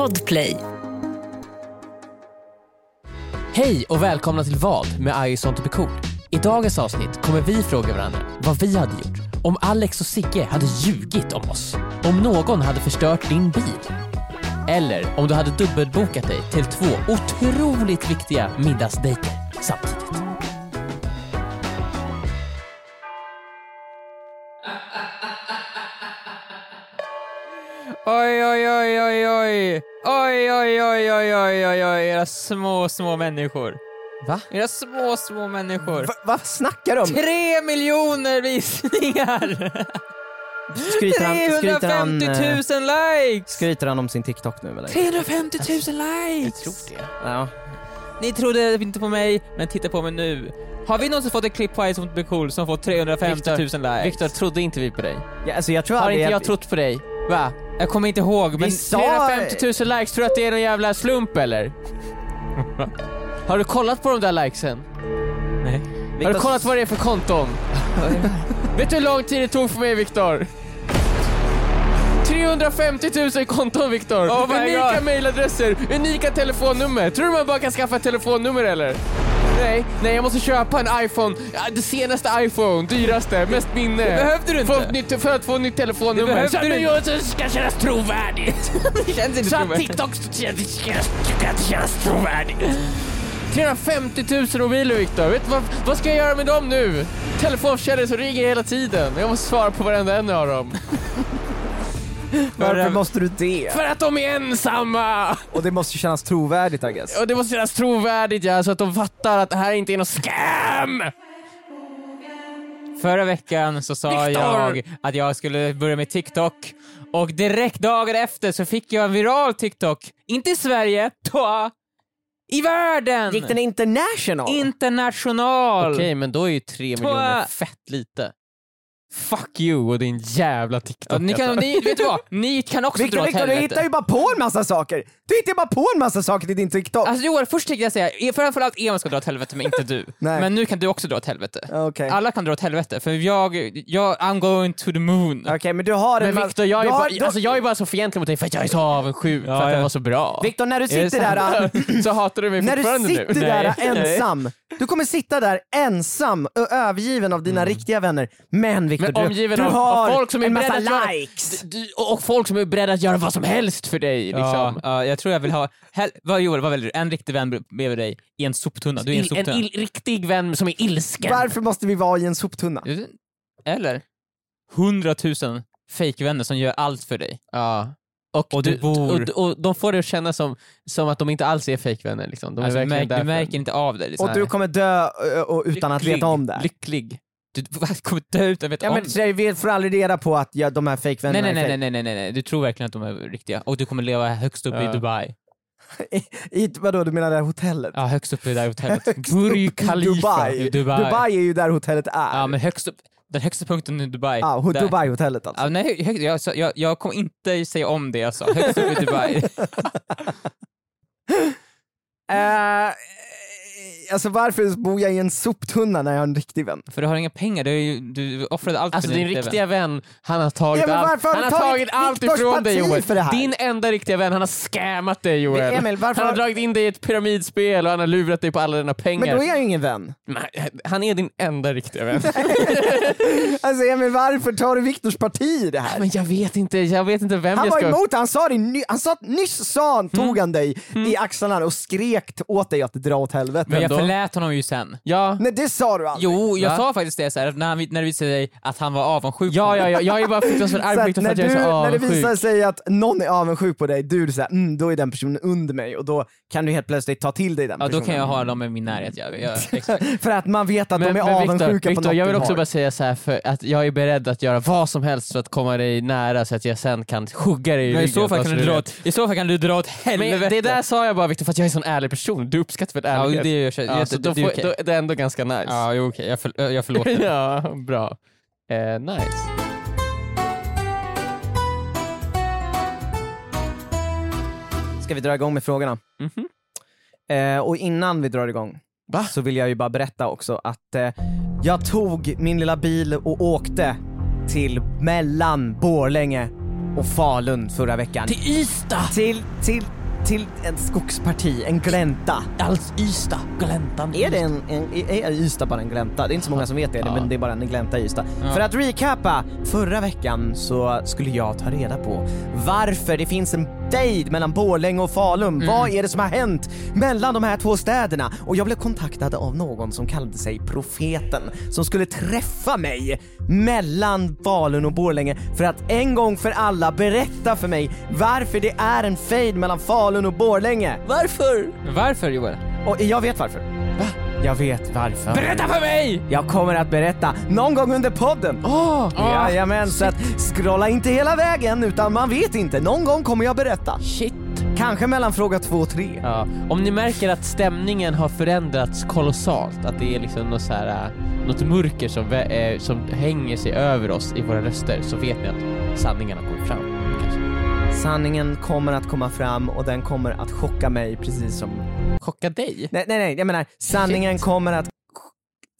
Podplay. Hej och välkomna till Vad med I sånt och cool. I dagens avsnitt kommer vi fråga varandra vad vi hade gjort om Alex och Sigge hade ljugit om oss. Om någon hade förstört din bil. Eller om du hade dubbelbokat dig till två otroligt viktiga middagsdejter samtidigt. Oj, oj, oj, oj, oj. Oj, oj, oj, oj, oj, oj, oj, era små, små människor. Va? Era små, små människor. Va, vad snackar du om? Tre miljoner visningar! Skryter han, skryter, han, 350 eh, 000 likes! skryter han om sin TikTok nu eller? 350 000 likes! Tror det. Ja. Ni trodde inte på mig, men titta på mig nu. Har vi någonsin fått ett klipp på som blir cool som fått 350 000 likes? Viktor, trodde inte vi på dig? Ja, alltså jag tror Har inte jag att- trott på dig? Va? Jag kommer inte ihåg, men sa... 350 000 likes, tror du att det är någon jävla slump eller? Har du kollat på de där likesen? Nej. Har du kollat vad det är för konton? Vet du hur lång tid det tog för mig Viktor? 350 000 konton Viktor! Oh unika God. mailadresser, unika telefonnummer. Tror du man bara kan skaffa ett telefonnummer eller? Nej, nej jag måste köpa en iPhone, det senaste iPhone, dyraste, mest minne. Det behövde du inte. För, nytt, för att få nytt Det telefonnummer. Så att det ska kännas trovärdigt. det känns inte Så att. TikTok ska kännas, trovärdigt. 350 000 mobiler Viktor, vet vad, vad ska jag göra med dem nu? Telefonförsäljare som ringer hela tiden, jag måste svara på varenda en av dem. Varför måste du det? För att de är ensamma! Och det måste kännas trovärdigt I guess. Och det måste kännas trovärdigt ja, så att de fattar att det här inte är någon scam! Förra veckan så sa Viktor! jag att jag skulle börja med TikTok och direkt dagen efter så fick jag en viral TikTok. Inte i Sverige, då, i världen! Gick den international? International! Okej, men då är ju 3 Två- miljoner fett lite. Fuck you och din jävla TikTok. Ja, ni kan, alltså. ni, vet du vad? Ni kan också Victor, dra åt Victor, du helvete. hittar ju bara på en massa saker! Du hittar ju bara på en massa saker till din TikTok! Alltså Joel, först tänkte jag säga, framförallt Emil ska dra åt helvete men inte du. Nej. Men nu kan du också dra åt helvete. Okej. Alla kan dra åt helvete, för jag, jag, I'm going to the moon. Okej, men du har en... Men Viktor, jag, är du har- bara- du- alltså, jag är bara så fientlig mot dig för att jag är så avundsjuk för att ja. den var så bra. Victor, när du det sitter där... så hatar du mig När du fortfarande sitter nu? där Nej. ensam, du kommer sitta där ensam och övergiven av dina riktiga vänner. Men Viktor. Men omgiven du av, har av folk som är en massa att göra, likes! du, och folk som är beredda att göra vad som helst för dig. Liksom. Ja, ja, jag tror jag vill ha, hel, vad Joel, vad väljer du? En riktig vän bredvid dig i en soptunna, du är i en en soptunna. il, riktig vän som är ilsken. Varför måste vi vara i en soptunna? Eller? Hundratusen fejkvänner som gör allt för dig. Ja. Och, Och du bor- och, och de får det att kännas som, som att de inte alls är fejkvänner. Liksom. Alltså, du, märker inte av det. Liksom. Och du kommer dö och, utan att Lycklig. veta om det. Lycklig. Du kommer dö utan att veta Ja, om men, vi får aldrig reda på att ja, de här Nej, fejkvännerna nej, nej, är nej, nej, nej, nej, nej, du tror verkligen att de är riktiga. Och du kommer leva högst upp i Ja. Dubai. fake. I, i, vadå, du menar det här hotellet? Ja, högst upp i det där hotellet. Burj i Khalifa Dubai. i Dubai. Dubai är ju där hotellet är. Ja, men högst upp, den högsta punkten i Dubai. Ja, ho- Dubai-hotellet alltså. Ja, nej, hög, jag, jag, jag kommer inte säga om det jag sa. Högst upp i Dubai. Eh, alltså varför bor jag i en soptunna när jag har en riktig vän? För du har inga pengar, du, ju- du offrade allt Alltså för din riktiga riktiga vän, han har tagit Ja, allt, han du har tagit tagit allt Viktors ifrån dig parti Joel. för det här? Din enda riktiga vän, han har scammat dig Joel. Emil, varför han har har- dragit in dig i ett pyramidspel och han har lurat dig på alla dina pengar. Men då är jag ju ingen vän. Men Han är din enda riktiga vän. Alltså Emil, varför tar du Viktors parti i det här? Men jag vet inte, jag vet inte vem Han jag var ska... emot det, han sa det ny- han sa, nyss sa han, tog han dig i axlarna och skrek åt dig att dra åt helvete. Men jag? Förlät honom ju sen. Ja, Nej det sa du aldrig. Jo, jag Va? sa faktiskt det så här, när, han, när det visade sig att han var avundsjuk ja, på ja, ja, jag är bara fruktansvärt arg på att Viktor för jag du, är så när det avundsjuk. visar sig att någon är avundsjuk på dig, du är såhär, mm, då är den personen under mig och då kan du helt plötsligt ta till dig den Ja, personen. då kan jag ha dem i min närhet. Jag, jag. För att man vet att de är Viktor, avundsjuka på Viktor, något jag vill också har. bara säga så här för att jag är beredd att göra vad som helst för att komma dig nära så att jag sen kan hugga dig i Men i ryggen. så, fall kan du dra åt, I så fall kan du dra åt helvete. Men det där sa jag bara Viktor för att jag är en sån ärlig person, du uppskattar väl Ja, ärlighet? det är, jag, Ja, så då det, är får, då, det är ändå ganska nice. Ja, jo, okej. Jag, för, jag förlåter. ja, bra. Eh, nice. Ska vi dra igång med frågorna? Mhm. Eh, och innan vi drar igång Va? så vill jag ju bara berätta också att eh, jag tog min lilla bil och åkte till mellan Borlänge och Falun förra veckan. Till Ystad! till, till, till en skogsparti, en glänta. Alls Ystad, gläntan. Är det en, en är Ystad bara en glänta? Det är inte så många som vet det, Ja. men det är bara en glänta i Ystad. Ja. För att recappa, förra veckan så skulle jag ta reda på varför det finns en fejd mellan Borlänge och Falun. Vad är det som har hänt mellan de här två städerna? Och jag blev kontaktad av någon som kallade sig Profeten, som skulle träffa mig mellan Falun och Borlänge för att en gång för alla berätta för mig varför det är en fejd mellan Falun och Borlänge. Varför? Varför Joel? Och jag vet varför. Jag vet varför. Berätta för mig! Jag kommer att berätta någon gång under podden. Åh! Jajamän, så att scrolla inte hela vägen utan man vet inte. Någon gång kommer jag berätta. Shit. Kanske mellan fråga två och tre. Ja, om ni märker att stämningen har förändrats kolossalt, att det är liksom något, så här, äh, något mörker som, eh, som hänger sig över oss i våra röster, så vet ni att sanningen har kommit fram. Sanningen kommer att komma fram och den kommer att chocka mig precis som... Chocka dig? Nej, nej, nej, jag menar sanningen kommer att...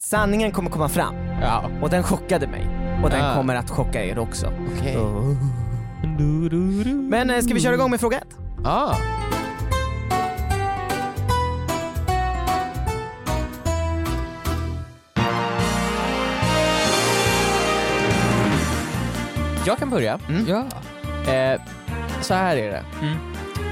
Sanningen kommer komma fram Ja, och den chockade mig. Och den Ah. kommer att chocka er också. okej. Men eh, ska vi köra igång med fråga ett? Ah. Jag kan börja. Ja. Eh, så här är det. Mm.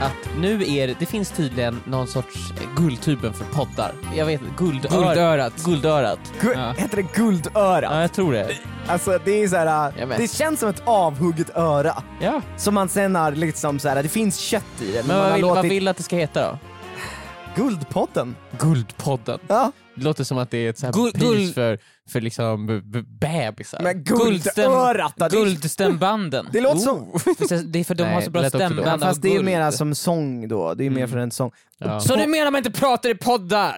Att nu är det, finns tydligen någon sorts guldtuben för poddar. Jag vet guldör, Guldörat. Guldörat. Gu- Ja. Heter det guldöra? Ja, jag tror det. Alltså det är så här, det känns som ett avhugget öra. Ja. Som man sen har liksom så här, det finns kött i det. Men man vad vill, vad låtit vill att det ska heta då? Guldpodden. Guldpodden. Ja, Det låter som att det är ett så här Guld- pris guld- för, för liksom b- b- bebisar. men Guldstäm- guldörat? Det, Guldstämbanden. det låter som... Oh. Det är för de Nej, har så bra lät också stämband av Fast det är ju guld. mera som sång då, det är mer för en sång. Ja. Så du menar man inte pratar i poddar?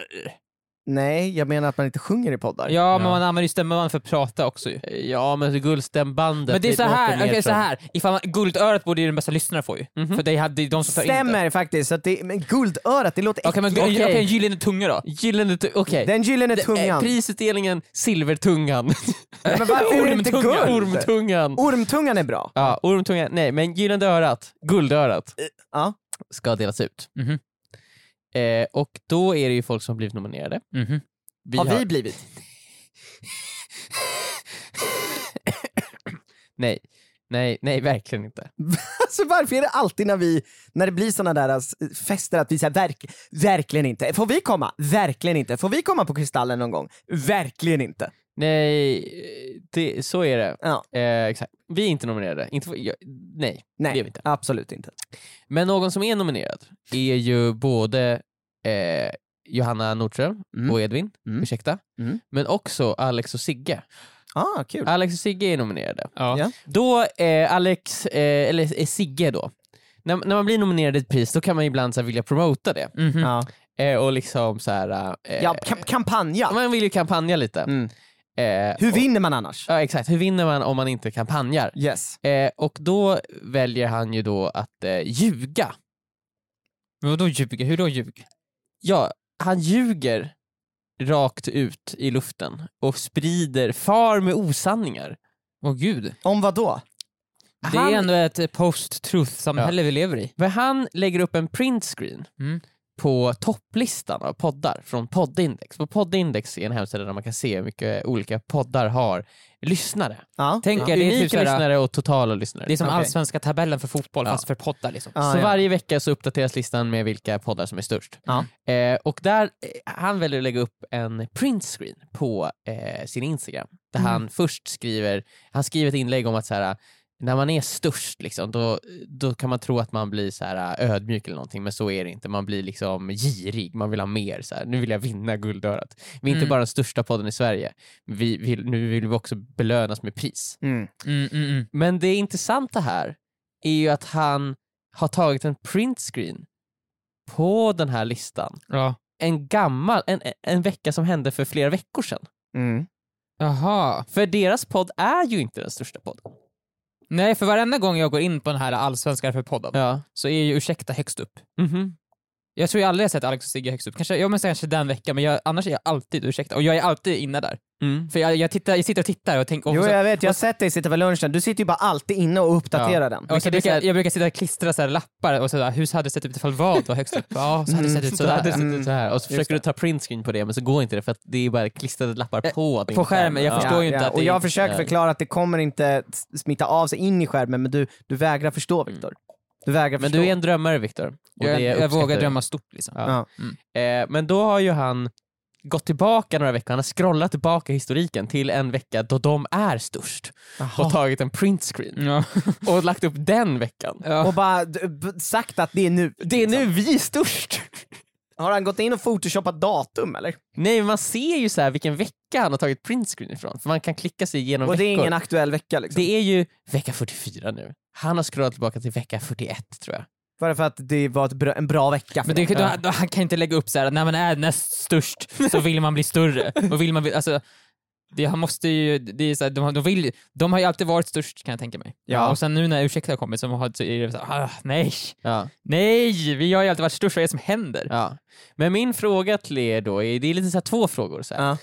Nej, jag menar att man inte sjunger i poddar. Ja, men man använder ju stämband för att prata också ju. Ja men guldstämbandet Men det är så här, okej så här. Ifall man, guldörat borde ju den bästa lyssnaren få ju. Mhm. För det hade de som tar in det. Stämmer faktiskt, så att det, men guldörat, det låter Okej men äckligt. okej, Okej. en gyllene tunga då? Gyllene tu- okej. Den gyllene Det- eh, tungan. Prisutdelningen Silvertungan. Men varför är det inte? Ormtungan. Ormtungan är bra. Ja, ormtungan. Nej, men Gyllene örat, guldörat, Ja. ska delas ut. Mhm. Eh, och då är det ju folk som har blivit nominerade. Mhm. Vi har vi blivit? Nej, nej, nej, verkligen inte. Alltså varför är det alltid när vi, när det blir såna där alltså, fester att vi säger verk, verkligen inte. Får vi komma? Verkligen inte. Får vi komma på Kristallen någon gång? Verkligen inte. Nej, det, så är det. Ja. Eh, exakt. Vi är inte nominerade. Inte för, ja, nej, det är Nej, vi inte. absolut inte. Men någon som är nominerad är ju både eh, Johanna Nordström Mm. och Edvin, Mm. ursäkta, Mm. men också Alex och Sigge. Ah, kul. Alex och Sigge är nominerade. Ja. Ja. Då, eh, Alex, eh, eller Sigge då, när, när man blir nominerad i ett pris då kan man ibland så här, vilja promota det. Mhm. Ja, Eh, och liksom så här, eh, ja kam- kampanja. Man vill ju kampanja lite. Eh, Hur och- vinner man annars? Ja exakt, hur vinner man om man inte kampanjar? Yes. Eh, och då väljer han ju då att eh, ljuga. Men vadå ljuga? Hur då ljuga? Ja, han ljuger rakt ut i luften och sprider, far med osanningar. Åh gud. Om vad då? Det Han- är ändå ett post-truth-samhälle vi lever i. För han lägger upp en printscreen Mm. På topplistan av poddar från Poddindex. På Poddindex är en hemsida där man kan se hur mycket olika poddar har lyssnare. Ja. Tänk ja. er, det är Unika typ såhär, lyssnare och totala lyssnare. det är som Okej. allsvenska tabellen för fotboll Ja. fast för poddar liksom. Ah, så ja. varje vecka så uppdateras listan med vilka poddar som är störst. Ja. Eh, och där, eh, han väljer att lägga upp en printscreen på eh, sin Instagram. Där Mm. han först skriver, han skriver ett inlägg om att så här, när man är störst, liksom, då, då kan man tro att man blir så här, ödmjuk eller någonting, men så är det inte. Man blir liksom girig, man vill ha mer. Så här. Nu vill jag vinna guldörat. Vi är inte Mm. bara den största podden i Sverige, vi vill, nu vill vi också belönas med pris. Mm. Mm, mm, mm. Men det intressanta här är ju att han har tagit en printscreen på den här listan. Ja. En gammal, en, en vecka som hände för flera veckor sedan. Mm. Jaha. För deras podd är ju inte den största podden. Nej, för varenda gång jag går in på den här allsvenska för podden Ja. så är ju Ursäkta högst upp. Mhm. Jag tror jag aldrig har sett Alex och Sigge högst upp. Kanske, jag måste kanske den veckan, men jag, annars är jag alltid Ursäkta. Och jag är alltid inne där. Mm. För jag, jag, tittar, jag sitter och tittar och tänker... och Jo så- jag vet, jag har sett dig sitta vid lunchen, du sitter ju bara alltid inne och uppdaterar Ja. den. Och så brukar, här- jag brukar sitta och klistra så här lappar och sådär, hur hade det sett ut ifall vad var högst upp? Ja, så hade det sett ut sådär. sett ut så här. Och så försöker du ta printscreen på det men så går inte det för att det är bara klistrade lappar på din på skärmen, jag förstår ju inte att och det jag försöker förklara att det kommer inte smitta av sig in i skärmen men du, du vägrar förstå Viktor. Du vägrar Men förstå. du är en drömmare Viktor. Jag, jag vågar drömma stort liksom. Ja. Ja. Eh, men då har ju han gått tillbaka några veckor, han har scrollat tillbaka historiken till en vecka då de är störst Jaha. och tagit en printscreen Ja. och lagt upp den veckan. Ja. Och bara sagt att det är nu. Det är nu vi är störst! Har han gått in och photoshoppat datum eller? Nej men man ser ju så här vilken vecka han har tagit printscreen ifrån, för man kan klicka sig igenom Och det är veckor. ingen aktuell vecka liksom? Det är ju vecka 44 nu. Han har scrollat tillbaka till vecka 41 tror jag. Bara för att det var ett bra, en bra vecka Men det, då, då, han kan inte lägga upp så här när man är näst störst så vill man bli större. Och vill man alltså, det, han måste ju, det är så här, de, de, vill, de har ju alltid varit störst kan jag tänka mig. Ja. Och sen nu när ursäkta har kommit så, är det så här, ah, nej, Ja. nej, vi har ju alltid varit störst, vad är det som händer? Ja. Men min fråga till er då, är, det är lite så två frågor. Så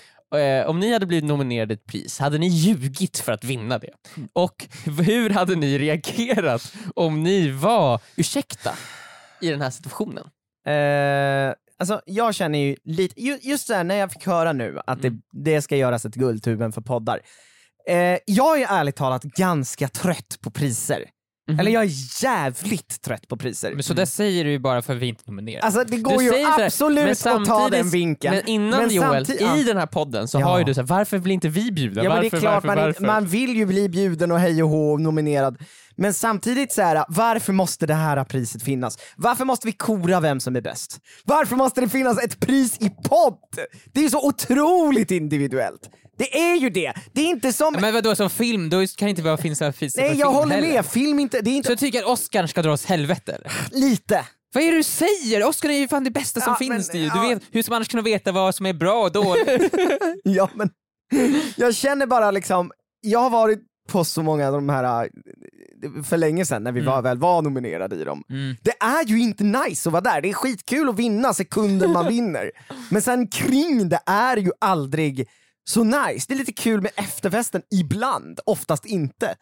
om ni hade blivit nominerade ett pris, hade ni ljugit för att vinna det? Och hur hade ni reagerat om ni var ursäkta i den här situationen? Eh, alltså jag känner ju lite, ju- just så här, när jag fick höra nu att det, det ska göras ett Guldtuben för poddar. Eh, jag är ärligt talat ganska trött på priser. Eller jag är jävligt trött på priser. Men så där säger du ju bara för att vi inte nominerar. Alltså det går Du ju men absolut att ta samtidigt- den vinkeln. Men innan Men Joel, ja. i den här podden så Ja. har ju du så här, varför blir inte vi bjudna? Ja men varför, det är klart, varför, man, varför? man vill ju bli bjuden och hej och hå och nominerad. Men samtidigt så här, varför måste det här priset finnas? Varför måste vi kora vem som är bäst? Varför måste det finnas ett pris i podd? Det är ju så otroligt individuellt. Det är ju det! Det är inte som... Men vadå, som film, då kan det inte bara finnas en pris Nej jag film håller heller. med, film inte, det är inte Så jag tycker att Oscar ska dra åt helvete eller? lite. Vad är det du säger? Oscar är ju fan det bästa som Ja, finns men, ju. Du ja. vet, hur ska man annars kunna veta vad som är bra och dåligt? Ja men, jag känner bara liksom, jag har varit på så många av de här eh, för länge sedan när vi var, väl var nominerade i dem. Mm. Det är ju inte nice att vara där, det är skitkul att vinna sekunden man vinner. Men sen kring det är ju aldrig så nice. Det är lite kul med efterfesten ibland, oftast inte.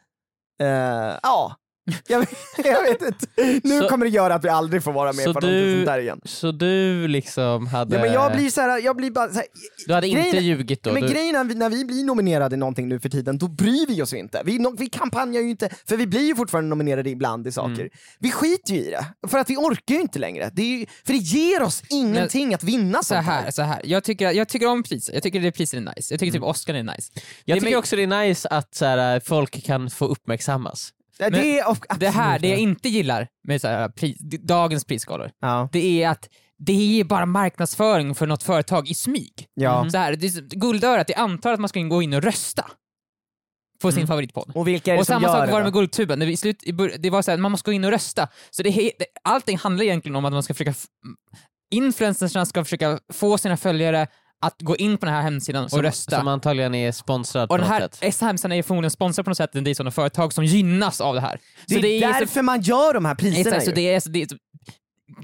Uh, ja, jag, vet- jag vet inte. Nu Så- kommer det göra att vi aldrig får vara med så på du- någonting sånt där igen. Så du liksom hade... Ja, men jag blir så här, jag blir bara så här, du hade inte grejen- ljugit då? men du... grejen är, när vi- blir nominerade i någonting nu för tiden, då bryr vi oss inte. Vi, no- vi kampanjar ju inte, för vi blir ju fortfarande nominerade ibland i saker. Mm. Vi skiter ju i det, för att vi orkar ju inte längre. Det är ju, för det ger oss ingenting att vinna Så här, så här. Jag, tycker, jag tycker om priser, jag tycker det priser är nice. Jag tycker typ Mm. Oscar är nice. Jag Det tycker men- också det är nice att så här, folk kan få uppmärksammas. Det, och, Det här, det jag inte gillar med så här, pris, dagens prisskalor, Ja. det är att det är bara marknadsföring för något företag i smyg. Ja. Så här, det är, guldörat, det antar att man ska gå in och rösta på sin favoritpodd. Och det Och samma sak det var det med Guldtuben, i slut, det var så här, man måste gå in och rösta. Så det, det, allting handlar egentligen om att man ska försöka, influencersna ska försöka få sina följare att gå in på den här hemsidan och Som, rösta. som antagligen är sponsrad på och den något här sätt. Hemsidan är förmodligen sponsrad på något sätt, det är sådana företag som gynnas av det här. Det är, så det är så- därför man gör de här priserna Exakt, så ju. det är, så det är, så,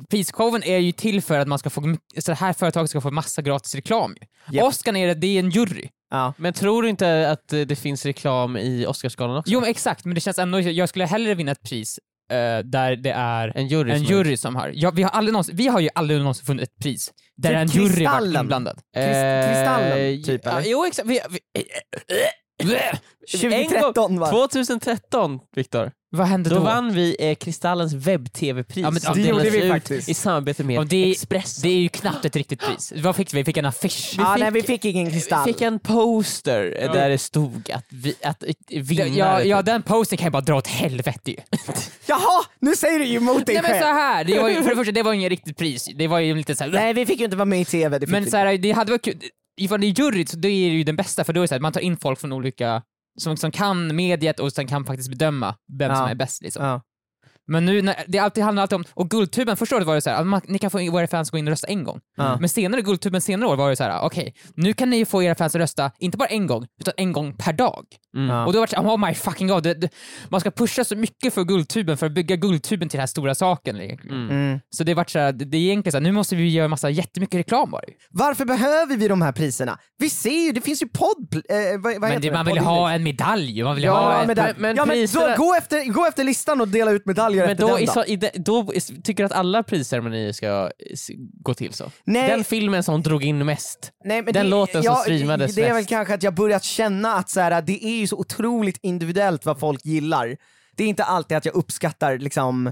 prisshowen är ju till för att man ska få, så det här företaget ska få massa gratis reklam. Japp. Oscar är det, det är en jury. Ja. Men tror du inte att eh, det finns reklam i Oscarsgalan också? Jo men exakt, men det känns ändå, jag skulle hellre vinna ett pris där det är En jury en som jury som har, ja, vi, har aldrig någonsin, vi har ju aldrig någonsin funnit ett pris där Typ en jury varit Kristallen. inblandad. Krist- Kristallen, Eh, typ, ja, eller? Jo exakt. Vi, vi, en gång, 2013 va? 2013 Viktor, Vad hände då då? vann vi eh, Kristallens webb-tv-pris Ja, men som det gjorde vi faktiskt. i samarbete med det, Expressen. det är ju knappt ett riktigt pris. Vad fick vi? Vi fick en affisch. Ja, fick- nej vi fick ingen kristall. Vi fick en poster eh, Ja. där det stod att, vi, att vinnare... Ja, ja, den posten kan jag bara dra åt helvete ju. Jaha, nu säger du ju emot dig Nej men så själv. här, det var ju, för det första, det var inget riktigt pris. Det var ju lite så här, Nej vi fick ju inte vara med i TV. Det Men vi så här, det hade varit kul, ifall det är jury så då är det ju den bästa för då är det så här, man tar in folk från olika, som, som kan mediet och som kan faktiskt bedöma vem Ja. som är bäst liksom. Ja. Men nu, när, det alltid handlar alltid om, och Guldtuben, första året var det så här, att man, ni kan få era fans gå in och rösta en gång. Ja. Men senare, Guldtuben senare år var det så här, okej, nu kan ni få era fans att rösta, inte bara en gång, utan en gång per dag. Mm. Ja. Och då var det så här, oh my fucking god, det, det, man ska pusha så mycket för Guldtuben för att bygga Guldtuben till den här stora saken. egentligen. Mm. Så det vart så här, det, det är egentligen så här, nu måste vi göra massa jättemycket reklam bara. Varför behöver vi de här priserna? Vi ser ju, det finns ju podd... Eh, vad, vad Men heter det, man vill ha en medalj, man vill ju ha Ja, ett, men, ja, men priserna- då, gå, efter, gå efter listan och dela ut medaljer Men efter då, den då. i då tycker du att alla prisceremonier ska gå till så? Nej. Den filmen som drog in mest. Nej, men Den det, låten som ja, streamades Det är väl mest. kanske att jag börjat känna att så här, det är ju så otroligt individuellt vad folk gillar. Det är inte alltid att jag uppskattar liksom,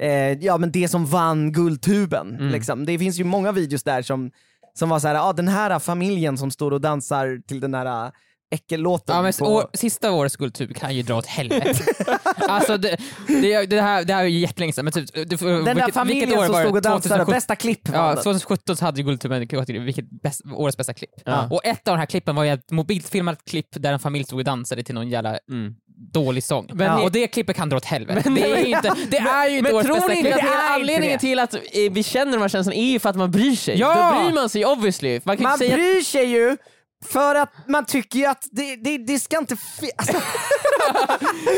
eh, ja, men det som vann Guldtuben. Mm. Liksom. Det finns ju många videos där som, som var så här, ah, den här familjen som står och dansar till den här äckellåten. Ja, men på- år, sista årets Guldtub kan ju dra åt helvete. alltså det, det, det, här, det här är ju jättelänge sedan, men typ, det, den där vilket, familjen vilket år som stod och dansade, 2017 bästa klipp Ja, den. 2017 så hade ju Guldtuben vilket bäst, årets bästa klipp. Ja. Och ett av de här klippen var ju ett mobilfilmat klipp där en familj stod och dansade till någon jävla Mm. dålig sång. Men ja. Och det klippet kan dra åt helvete. det, är ju inte, det är ju inte Men årets tror bästa ni klipp. att Det är hela inte anledningen till att eh, vi känner de här känslorna är ju för att man bryr sig? Ja! Då bryr man sig obviously. Man kan Man bryr sig ju för att man tycker ju att det, det, det ska inte... Alltså,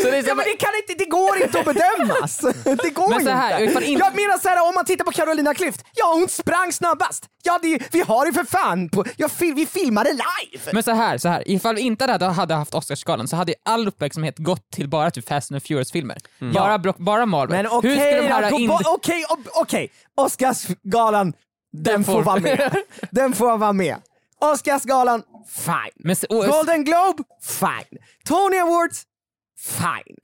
så det så Ja, men det, kan inte, det går inte att bedömas! Det går Men så här, inte! in- Jag menar så här, om man tittar på Carolina Klüft, ja hon sprang snabbast! Ja, det, vi har det för fan på, ja, fil, vi filmade live! Men så här, så här, ifall vi inte hade, hade haft Oscarsgalan så hade ju all uppmärksamhet gått till bara typ Fast and Furious-filmer. Bara, block- bara Marvel. Men okej ska då, in... okej, ob- okej, Oscarsgalan, den får får- vara med. Den får vara med. Oscarsgalan, fine. Men, och, Golden Globe, fine. Tony Awards, fine.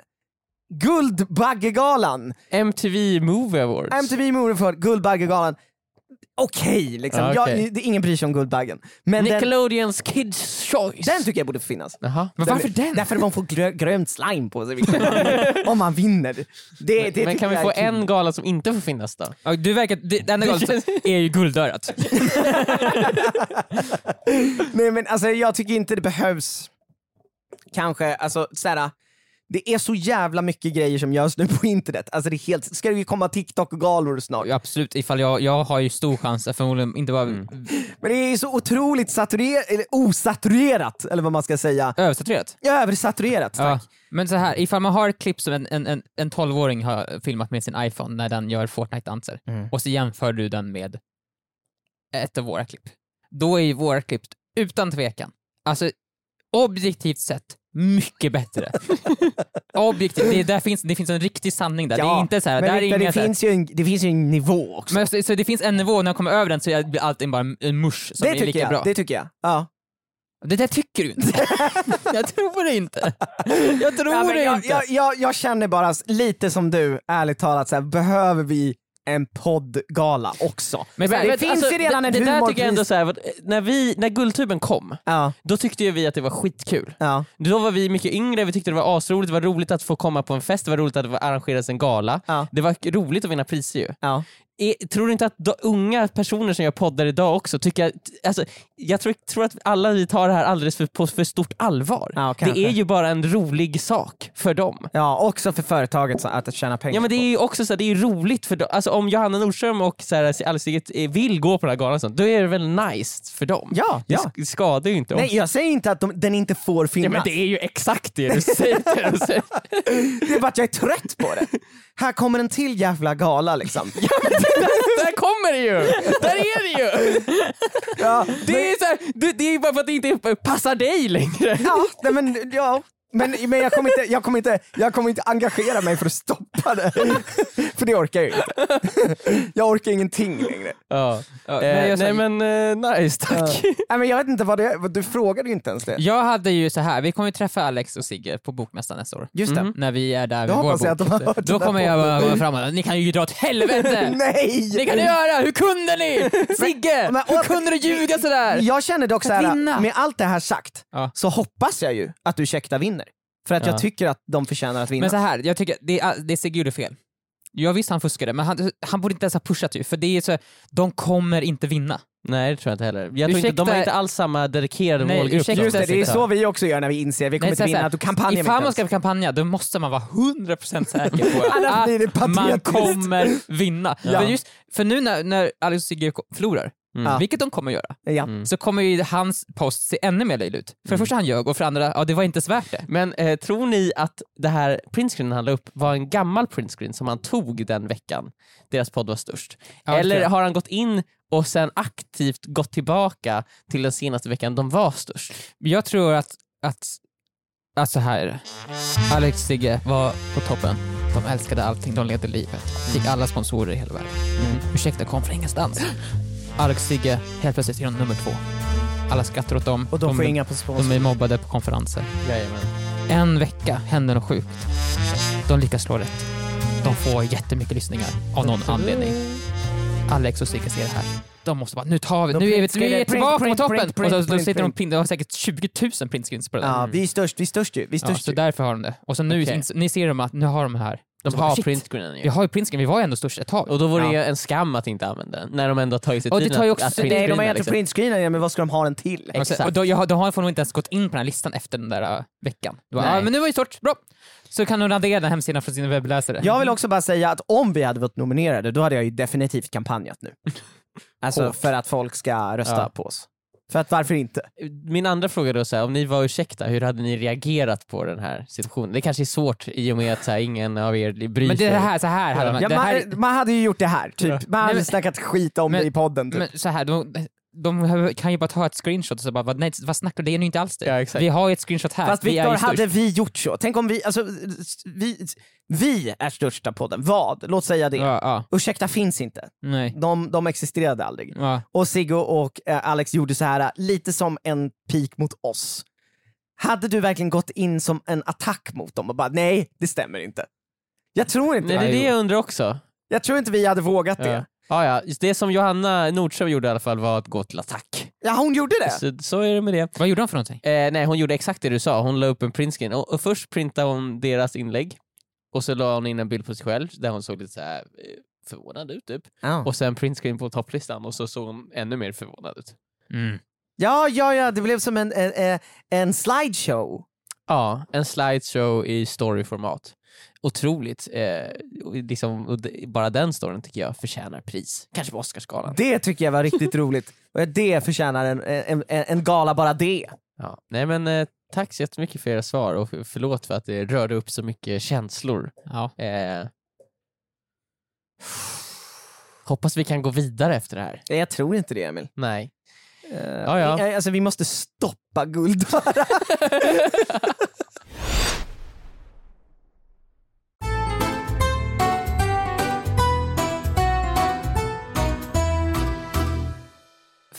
Guldbaggegalan, MTV Movie Awards. MTV Movie för Guldbaggegalan, okej liksom. Ja, okej. Jag, det, ingen bryr sig om Guldbaggen. Men den, Nickelodeons Kids Choice. den tycker jag borde finnas. Jaha. men varför den? Därför man får grö, grönt slime på sig om man vinner. Det, det Men kan vi få kul. en gala som inte får finnas då? Ja, du verkar, det, det enda galet är ju guldörat. Nej men alltså jag tycker inte det behövs kanske, alltså såhär, det är så jävla mycket grejer som görs nu på internet. Alltså det är helt, ska det ju komma TikTok-galor snart? Ja, absolut, ifall jag, jag har ju stor chans att förmodligen inte bara Mm. Men det är så otroligt saturerat, eller osaturerat, eller vad man ska säga. översaturerat. Översaturerat, Ja. tack. Men så här, ifall man har ett klipp som en, en, en, en 12-åring har filmat med sin iPhone när den gör Fortnite-danser Mm. och så jämför du den med ett av våra klipp. Då är ju våra klipp utan tvekan, alltså objektivt sett, mycket bättre. objektivt, det, där finns, det finns en riktig sanning där. det är inte så här, men där är Victor, inga det, så här- finns ju en, det finns ju en nivå också. Men så, så det finns en nivå, när jag kommer över den så är- blir allting bara en- mush som det är tycker lika jag, bra. det tycker jag. Ja. Det där tycker du inte. jag tror det inte. Jag tror Ja, men det jag, inte. jag, jag, jag känner bara lite som du, ärligt talat, så här, behöver vi en poddgala också? Men här, det vet- finns Alltså, ju redan det, en det där humorpris. tycker jag ändå så här, vad- när, vi, när Guldtuben kom, Ja, då tyckte ju vi att det var skitkul. ja, Då var vi mycket yngre, vi tyckte det var asroligt, det var roligt att få komma på en fest, det var roligt att det arrangerades en gala. Ja. Det var roligt att vinna priser ju. Ja. Är, tror du inte att då, unga personer som gör poddar idag också tycker att, alltså, jag tror, tror att alla vi tar det här alldeles för, på för stort allvar. Ja, det är ju bara en rolig sak för dem. Ja, också för företaget så att tjäna pengar Ja men det är ju också så här, det är roligt för dem. Alltså om Johanna Nordström och så Alice eh, vill gå på den här galan, sånt, då är det väl nice för dem? Ja, Det ja. sk- skadar ju inte oss. Nej, jag säger inte att de, den inte får ja, finnas. men det är ju exakt. Det du säger. Det är bara att jag är trött på det. Här kommer en till jävla gala liksom. Där kommer det ju! Där är det ju! Ja, Det är, så här, det, det är bara för att det inte passar dig längre. ja, nej, men, ja. Men, men jag, kommer inte, jag, kommer inte, jag kommer inte engagera mig för att stoppa det. För det orkar jag ju inte. Jag orkar ingenting längre. Ja. Ja, Eh, nej, jag sa- nej men eh, nice, tack. Nej, men jag vet inte vad det är, du frågade ju inte ens det. Jag hade ju så här, vi kommer ju träffa Alex och Sigge på Bokmässan nästa år. Just det. När vi är där Då med vår jag att bok. de har hört Då kommer jag bara gå fram och ni kan ju dra åt helvete! Nej! Det kan ni göra! Hur kunde ni? Sigge! Men- Hur kunde du ljuga sådär? Jag känner dock såhär, med allt det här sagt, Ja. så hoppas jag ju att Ursäkta vinner. För att Ja. jag tycker att de förtjänar att vinna. Men så här, jag tycker det, är- det Sigge gjorde fel. Ja visst han fuskade, men han, han borde inte ens ha pushat ju, för det är så, de kommer inte vinna. Nej det tror jag inte heller. Jag tror inte, de Ursäkta- har inte alls samma dedikerade Nej, målgrupp. ursäkta- Just det, det är så vi också gör när vi inser vi kommer Nej, inte här, vinna, så här, då kampanjar vi Ifall man ska kampanja, då måste man vara 100% säker på Annars blir det att man patetiskt. kommer vinna. Ja. För, just, för nu när, när Alex och Sigge förlorar, Mm. Ja. vilket de kommer göra, Ja. Mm. så kommer ju hans post se ännu mer löjlig ut. För det första han ljög och för det andra, ja det var inte ens värt det. Men eh, tror ni att det här printscreenen han la upp var en gammal printscreen som han tog den veckan deras podd var störst? Ja, det Eller har han gått in och sen aktivt gått tillbaka till den senaste veckan de var störst? Jag tror att, att, att så här. Alex Sigge var på toppen. De älskade allting, de levde livet. Fick alla sponsorer i hela världen. Ursäkta kom från ingenstans. Alex Sigge, helt plötsligt är de nummer två. Alla skrattar åt dem. Och de får de, inga på de sponsor. är mobbade på konferenser. Jajamän. En vecka händer något sjukt. De lyckas slå rätt. De får jättemycket lyssningar av någon anledning. Alex och Sigge ser det här. De måste bara, nu tar vi, De nu är vi, print- nu är vi print- tillbaka print- på toppen! print- print- och så, då sitter de print. det har säkert 20 000 printscreens på det där. Ja, vi är störst, vi är störst ju. Vi är Ja, störst så ju. därför har de det. Och så nu, Okej. ni ser de att nu har de här. De har printscreenen ju. Vi har ju printscreen, vi var ju ändå störst ett tag. Och då vore det Ja. en skam att inte använda den, när de ändå har tagit sig Och det tiden tar ju att- också- att Nej, de har printscreena, egentligen liksom. printscreenat men vad ska de ha den till? Och, exakt. och då, jag, då har de inte ens gått in på den här listan efter den där äh, veckan. Bara, Nej. ja, men nu var det stort, bra! Så kan de radera den hemsidan från sina webbläsare. Jag vill också bara säga att om vi hade varit nominerade, då hade jag ju definitivt kampanjat nu. Alltså Hårt. för att folk ska rösta Ja. på oss. För att varför inte? Min andra fråga då, så här, om ni var ursäkta, hur hade ni reagerat på den här situationen? Det kanske är svårt i och med att så här, ingen av er bryr men det sig. här, så här hade man, Ja, det man, här, man hade ju gjort det här, typ. Ja. Man hade men- snackat skit om men- det i podden. Typ. men så här, de, de kan ju bara ta ett screenshot och så bara, nej, vad snackar du? Det är ju inte alls det. Ja, vi har ju ett screenshot här, Fast vi Viktor, störst. hade vi gjort så? Tänk om vi, alltså, vi, vi är största podden. Vad? Låt säga det. Ja, ja, Ursäkta finns inte. nej. De, de existerade aldrig. Ja. Och Sigge och eh, Alex gjorde så här lite som en pik mot oss. Hade du verkligen gått in som en attack mot dem och bara nej, det stämmer inte. Jag tror inte Nej, det är det. jag undrar också. Jag tror inte vi hade vågat det. Ja, ja. Det som Johanna Nordström gjorde i alla fall var att gå till attack. Ja, hon gjorde det. Så, så är det med det. Vad gjorde de för någonting? Eh, nej, hon gjorde exakt det du sa. Hon la upp en printscreen. Och, och först printade hon deras inlägg och så la hon in en bild på sig själv där hon såg lite så här eh, förvånad ut typ. Ja. Och sen printscreen på topplistan och så såg hon ännu mer förvånad ut. Mm. ja, ja, ja, det blev som en, en, en, en slideshow. Ja, en slideshow i storyformat. Otroligt. Eh, liksom, och det- bara den storyn tycker jag förtjänar pris. Kanske på Oscarsgalan. Det tycker jag var riktigt roligt. Och det förtjänar en, en, en, en gala bara det. Ja. Nej men eh, tack så jättemycket för era svar och för- förlåt för att det rörde upp så mycket känslor. Ja. Eh, hoppas vi kan gå vidare efter det här. Jag tror inte det Emil. Nej. Uh, Ja, ja. Alltså vi måste stoppa Guldöra.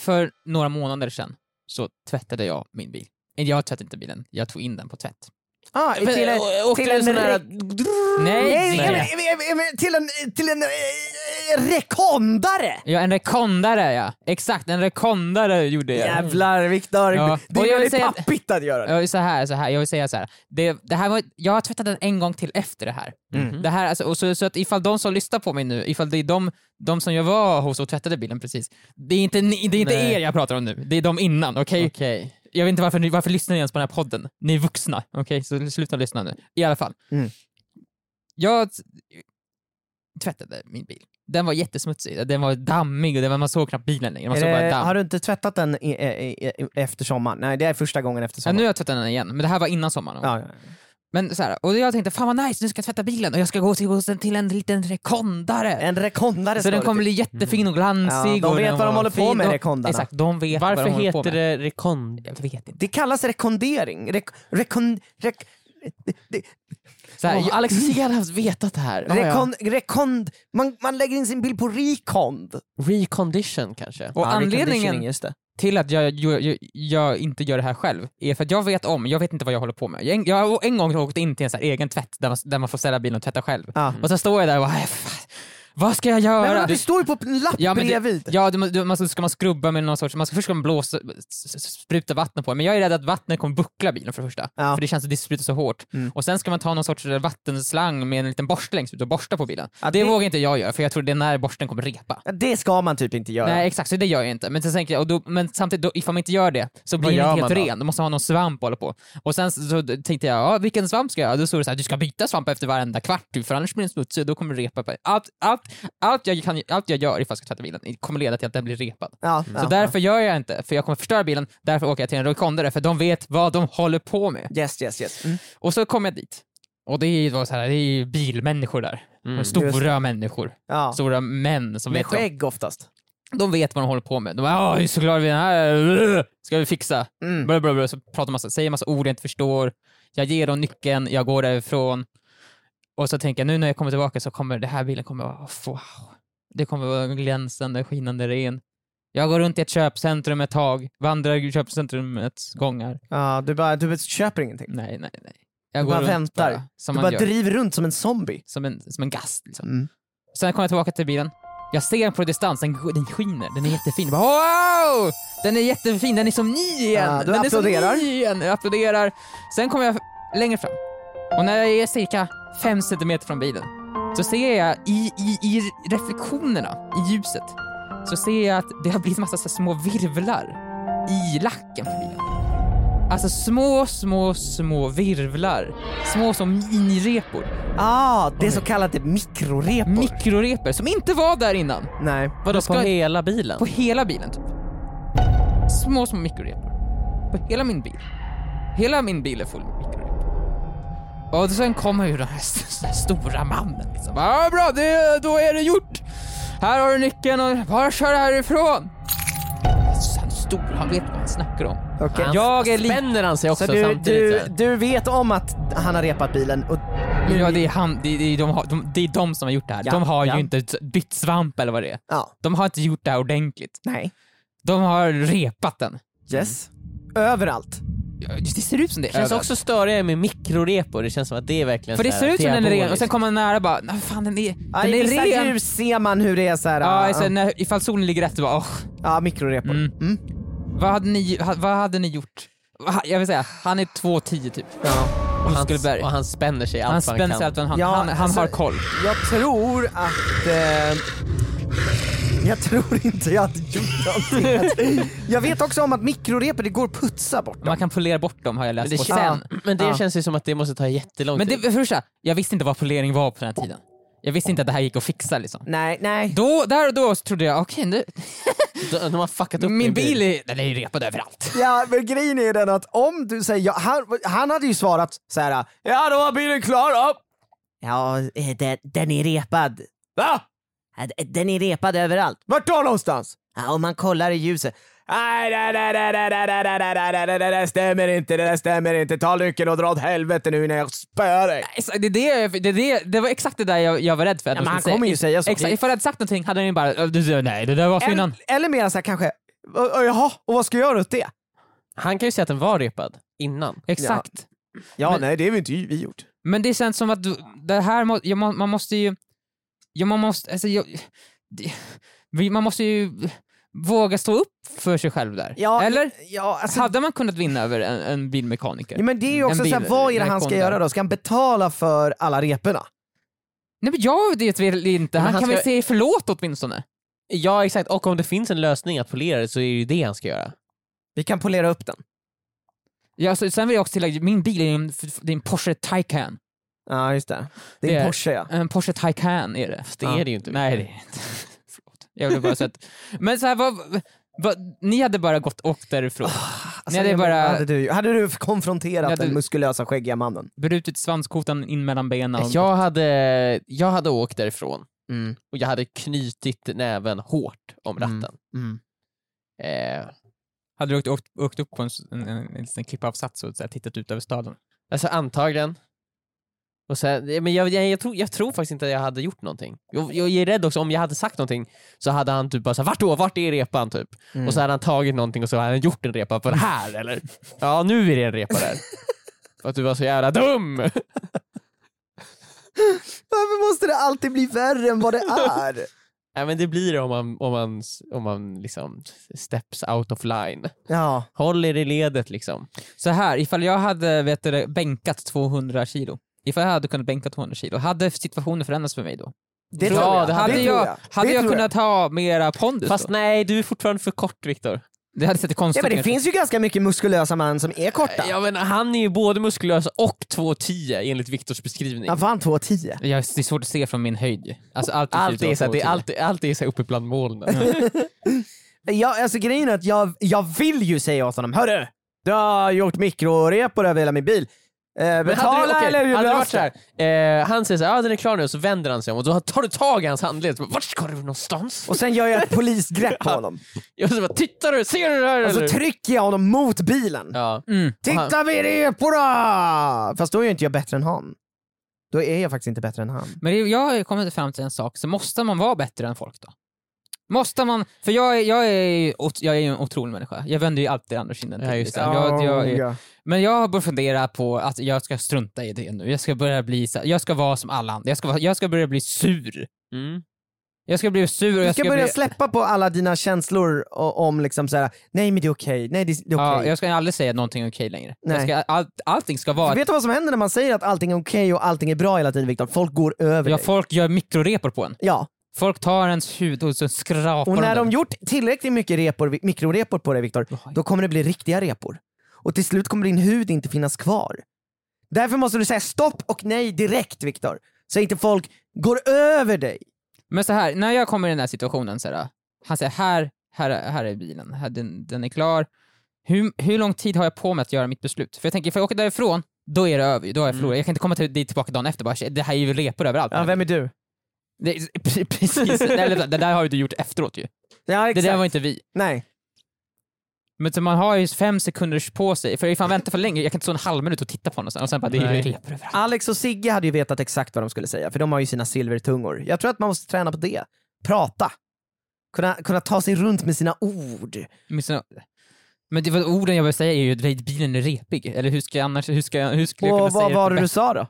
För några månader sedan så tvättade jag min bil. Jag tvättade inte bilen, jag tog in den på tvätt. ah, till, en- till en sån här... re- Nej, Nej, till en, till en rekondare! Ja, en rekondare ja. Exakt, en rekondare gjorde jag. Jävlar Viktor, Ja. det är väldigt pappigt att göra det. Jag vill, så här, så här, jag vill säga så här. Det, det här var, jag har tvättat den en gång till efter det här. Mm. Det här alltså, och så, så att ifall de som lyssnar på mig nu, ifall det är de, de som jag var hos och tvättade bilen precis, det är inte, ni, det är inte Nej. er jag pratar om nu, det är de innan, okej? Okej. Jag vet inte varför, varför lyssnar ni ens på den här podden? Ni är vuxna, okej? Så sluta lyssna nu. I alla fall. Mm. Jag tvättade min bil. Den var jättesmutsig, den var dammig och den var, man såg knappt bilen längre, man såg bara damm. har du inte tvättat den i, i, i, efter sommaren? Nej, det är första gången efter Ja, sommaren. nu har jag tvättat den igen, men det här var innan sommaren. Ja, ja. Men så här, och jag tänkte fan vad nice, nu ska jag tvätta bilen och jag ska gå till, en- till en liten rekondare. En rekondare så den kommer till. bli jättefin och glansig. Ja, de och vet den vad de var håller på fin med, rekondarna. Exakt, de vet vad Varför de håller på heter med. det rekond? Jag vet inte. Det kallas rekondering. Rek, rekon, rek, Så här, jag, Alex och Sigge hade haft vetat det här. Ja, ja. rekon, rekond, man, man lägger in sin bil på rekond. Recondition kanske? och anledningen just det. till att jag, jag, jag, jag inte gör det här själv är för att jag vet om, jag vet inte vad jag håller på med. Jag, jag har en gång åkt in till en så egen tvätt där man, där man får ställa bilen och tvätta själv. Ja. Och så står jag där och bara, "Äh, vad ska jag göra? Men det står ju på en lapp Ja, men bredvid. det, ja, det, det, man ska, ska man skrubba med någon sorts, man ska, först ska man blåsa, spruta vatten på men jag är rädd att vattnet kommer buckla bilen för det första. Ja. För det känns att det sprutar så hårt. Mm. Och sen ska man ta någon sorts vattenslang med en liten borste längst ut och borsta på bilen. Ja, det, det- vågar inte jag göra för jag tror det är när borsten kommer repa. Det ska man typ inte göra. Nej exakt, så det gör jag inte. Men, sen tänker jag, och då, men samtidigt, då, ifall man inte gör det så blir den helt då? ren. Då måste man ha någon svamp att hålla på. Och sen så, tänkte jag, ja, vilken svamp ska jag ha? Då stod det så här, du ska byta svamp efter varenda kvart typ, för annars blir den smutsig och då kommer det repa. På. Allt, allt, allt, allt, jag kan, allt jag gör ifall jag ska tvätta bilen kommer leda till att den blir repad. Ja, Så ja, därför gör jag inte, för jag kommer förstöra bilen, därför åker jag till en rekondare, för de vet vad de håller på med. Yes, yes, yes. Mm. Och så kommer jag dit. Och det är ju så här, det är ju bilmänniskor där. Mm. Stora människor. Ja. Stora män som Med skägg oftast. De vet vad de håller på med. De bara “Åh, jag är så glad vi är här, ska vi fixa?” Mm. bla, bla, bla. Så pratar massa, säger massa ord jag inte förstår. Jag ger dem nyckeln, jag går därifrån. Och så tänker jag nu när jag kommer tillbaka så kommer den här bilen kommer vara wow. Det kommer vara glänsande, skinande ren. Jag går runt i ett köpcentrum ett tag, vandrar i köpcentrumets gångar. Ja, du bara, du köper ingenting. Nej, nej, nej. Jag Du bara väntar. Bara, som Du bara gör. driver runt som en zombie. Som en, som en gast liksom. Mm. Sen kommer jag tillbaka till bilen. Jag ser den på distans, den, den skiner, den är jättefin. Bara, wow! Den är jättefin, den är som ny igen! Ja, du den applåderar. är som ny igen! Jag applåderar. Sen kommer jag längre fram. Och när jag är cirka fem centimeter från bilen så ser jag i, i, i reflektionerna, i ljuset, så ser jag att det har blivit massa små virvlar i lacken på bilen. Alltså små, små, små virvlar. Små som minirepor. Ah, det är så kallade mikrorepor. Mikrorepor som inte var där innan. Nej. Vadå, Ska- på hela bilen? På hela bilen typ. Små, små mikrorepor. På hela min bil. Hela min bil är full. Och sen kommer ju den här, stora mannen liksom. Ja, bra, det, då är det gjort. Här har du nyckeln och bara kör härifrån. Så Han är stor, han vet vad han snackar om. Han Jag är spänner han sig också Så du, samtidigt. du, du vet om att han har repat bilen och... Ja, det är, han, det, är, de, har, de, det är de som har gjort det här. Ja, de har ja. ju inte bytt svamp eller vad det är. Ja. De har inte gjort det här ordentligt. Nej. De har repat den. Yes. Överallt. Ja, Det ser ut som det. Det känns överallt. också störigare med mikrorepor, det känns som att det är verkligen För det ser ut som den är ren och sen kommer man nära och bara, nej fan den är, Ja, den I är vissa ren. ljus ser man hur det är så här. Ja, ja, så när, ifall solen ligger rätt, så bara, åh, ja mikrorepor. Mm. Mm. vad, hade ni, ha, vad hade ni gjort? Jag vill säga, han är 2,10 typ. Ja. och han, Muskelberg. och han spänner sig allt Han vad spänner kan. sig allt vad han, Ja, han, han alltså- har koll. Jag tror att... Eh, jag tror inte jag hade gjort någonting. jag vet också om att mikrorepor, det går att putsa bort dem. Man kan polera bort dem har jag Men läst. det, Och kän, sen, men det Ja. känns ju som att det måste ta jättelång men det, tid. för det första, jag visste inte vad polering var på den här tiden. Jag visste inte att det här gick att fixa liksom. Nej, nej. Då, där och då så trodde jag, okej nu, De, de har fuckat upp min bil är, den är ju repad överallt. Ja, men grejen är den att om du säger, ja, han, han hade ju svarat så här. ja då var bilen klar då. Ja, eh, den, den är repad. Va? Den är repad överallt. Vart då någonstans? Ja, om man kollar i ljuset. Nej, nej, nej, nej, nej, nej, nej, nej, nej, nej, nej, det där stämmer inte, det där stämmer inte. Ta nyckeln och dra åt helvete nu när jag spöar dig. Det, är det, det, det, det var exakt det där jag, jag var rädd för att Ja, men han kommer ju säga så. Exakt, ifall jag hade sagt någonting hade han ju bara, "Äh, nej det där var så innan. Eller, eller mer så här kanske, "Ö, ö, jaha, och vad ska jag göra åt det? Han kan ju säga att den var repad innan. Exakt. Ja, Men- nej, det har vi inte vi gjort. Men det känns som att du, det här må, ja, man, man måste ju, ja, man måste, alltså, jag, det, man måste ju våga stå upp för sig själv där. Ja, Eller? Ja, alltså, Hade man kunnat vinna över en, en bilmekaniker? Ja, men det är ju också En såhär, bil- vad är det han ska göra då? Ska han betala för alla reporna? Nej men jag vet väl inte, Men han, han kan ska- väl säga förlåt åtminstone? Ja exakt, och om det finns en lösning att polera det så är det ju det han ska göra. Vi kan polera upp den. Ja, så, sen vill jag också tillägga, min bil är en, det är en Porsche Taycan. Ja, just det. Det är Det en är- Porsche ja. En Porsche Taycan är det. Fast det Ja. är det ju inte. Nej det är inte. Förlåt. Jag ville bara sett. Men så här, vad, vad, ni hade bara gått och åkt därifrån. Alltså, hade jag bara- hade, du, hade du konfronterat Hade- den muskulösa skäggiga mannen? brutit svanskotan in mellan benen. och- Jag hade, jag hade åkt därifrån Mm. och jag hade knutit näven hårt om Mm. ratten. Mm. Eh, Hade du åkt, åkt, åkt upp på en, en, en, en liten klippavsats och så här, tittat ut över staden? alltså antagligen. Och sen, men jag, jag, jag, tror, jag tror faktiskt inte att jag hade gjort någonting. Jag, jag är rädd också, om jag hade sagt någonting så hade han typ bara såhär, vart då? Vart är repan? Typ. Mm. Och så hade han tagit någonting och så hade han gjort en repa på det här eller? Ja, nu är det en repa där. För att du var så jävla dum! Varför måste det alltid bli värre än vad det är? Nej men det blir det om man, om man, om man liksom steps out of line. ja. Håll er i ledet liksom. Så här, ifall jag hade vet du, bänkat 200 kilo, ifall jag hade kunnat bänka 200 kilo, hade situationen förändrats för mig då? Det Ja, tror jag. det hade det jag, jag. Hade det jag tror kunnat ha mera pondus Fast då? nej, du är fortfarande för kort Viktor. Det hade sett Ja konstigt men det ut. finns ju ganska mycket muskulösa män som är korta. Jag menar, han är ju både muskulös och 2,10 enligt Viktors beskrivning. Han fan 2,10. Ja, det är svårt att se från min höjd. Alltså, allt, Allt är, så, det allt, allt är så uppe bland molnen. Ja, alltså grejen är att jag, jag vill ju säga åt honom, hörru! Du har gjort mikrorepor över hela min bil. Eh, betala hade det, okej, eller hur hade det varit löser så här, eh, han säger såhär, ja den är klar nu, och så vänder han sig om och då tar du tag i hans handled. Vart ska du någonstans? Och sen gör jag ett polisgrepp på honom. Och så bara, tittar du, ser du det här Och så eller? trycker jag honom mot bilen. Ja. Mm. Titta vid reporna! Fast då är ju inte jag bättre än han. Då är jag faktiskt inte bättre än han. Men det, jag har kommit fram till en sak, så måste man vara bättre än folk då? Måste man, för jag är, jag är, jag är ju en otrolig människa, jag vänder ju alltid andra kinden Ja, till. just det. liksom. jag, jag, är- ja. Men jag har börjat fundera på att jag ska strunta i det nu, jag ska börja bli så, jag ska vara som alla andra, jag ska, jag ska börja bli sur. Mm. Jag ska bli sur och Du jag ska ska börja bli... släppa på alla dina känslor om liksom såhär, nej men det är okej, nej det är det är Ja, okej. jag ska alldrig säga att någonting är okej längre. Nej. ska, all, allting ska vara... Vet du vad som händer när man säger att allting är okej och allting är bra hela tiden Viktor? Folk går över Ja, dig. folk gör mikrorepor på en. Ja, Folk tar ens hud och så skrapar och när den. de gjort tillräckligt mycket repor, mikrorepor på dig Viktor, då kommer det bli riktiga repor. Och till slut kommer din hud inte finnas kvar. Därför måste du säga stopp och nej direkt Viktor. Så inte folk går över dig. Men så här, när jag kommer i den här situationen, så här, han säger här, här, här är bilen, här, den, den är klar. Hur, hur lång tid har jag på mig att göra mitt beslut? För jag tänker, för jag åker därifrån, då är det över, då har jag förlorat. Jag kan inte komma till, dit tillbaka dagen efter bara, "Shit, det här är ju repor överallt. Ja, vem är du? Det, pre- precis, Eller, det där har ju du gjort efteråt ju. Ja Det exakt. där var inte vi. Nej. Men så man har ju fem sekunder på sig, för ifall man väntar för länge, jag kan inte stå en halv minut och titta på honom sen, och sen bara, det är ju Nej. repor överallt. Alex och Sigge hade ju vetat exakt vad de skulle säga, för de har ju sina silvertungor. Jag tror att man måste träna på det. Prata. Kunna, kunna ta sig runt med sina ord. Men, så, men det var orden jag vill säga är ju att bilen är repig, eller hur ska jag annars, hur ska jag, hur skulle jag kunna Och säga vad det var det du sa då?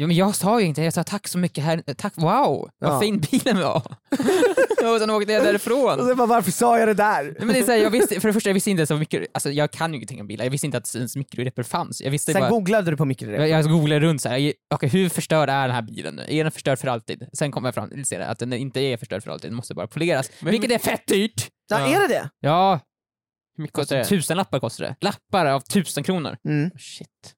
Ja, men jag sa ju inte, jag sa tack så mycket här, tack, wow, vad Ja. fin bilen var. och sen åkte jag Och därifrån. så bara, varför sa jag det där? Nej, Men det är så här, jag visste, för det första, jag visste inte ens vad mikro, alltså jag kan ju ingenting om bilar, jag visste inte att ens mikrorepor fanns. Jag visste Sen bara, googlade du på mikrorepor. jag, jag googlade runt så här, okej hur förstörd är den här bilen nu? Är den förstörd för alltid? Sen kom jag fram till att den inte är förstörd för alltid, den måste bara poleras. vilket är fett dyrt! Ja, är det det? Ja, Hur mycket kostar kostar det? tusen lappar kostar det. Lappar av tusen kronor. Mm. Shit.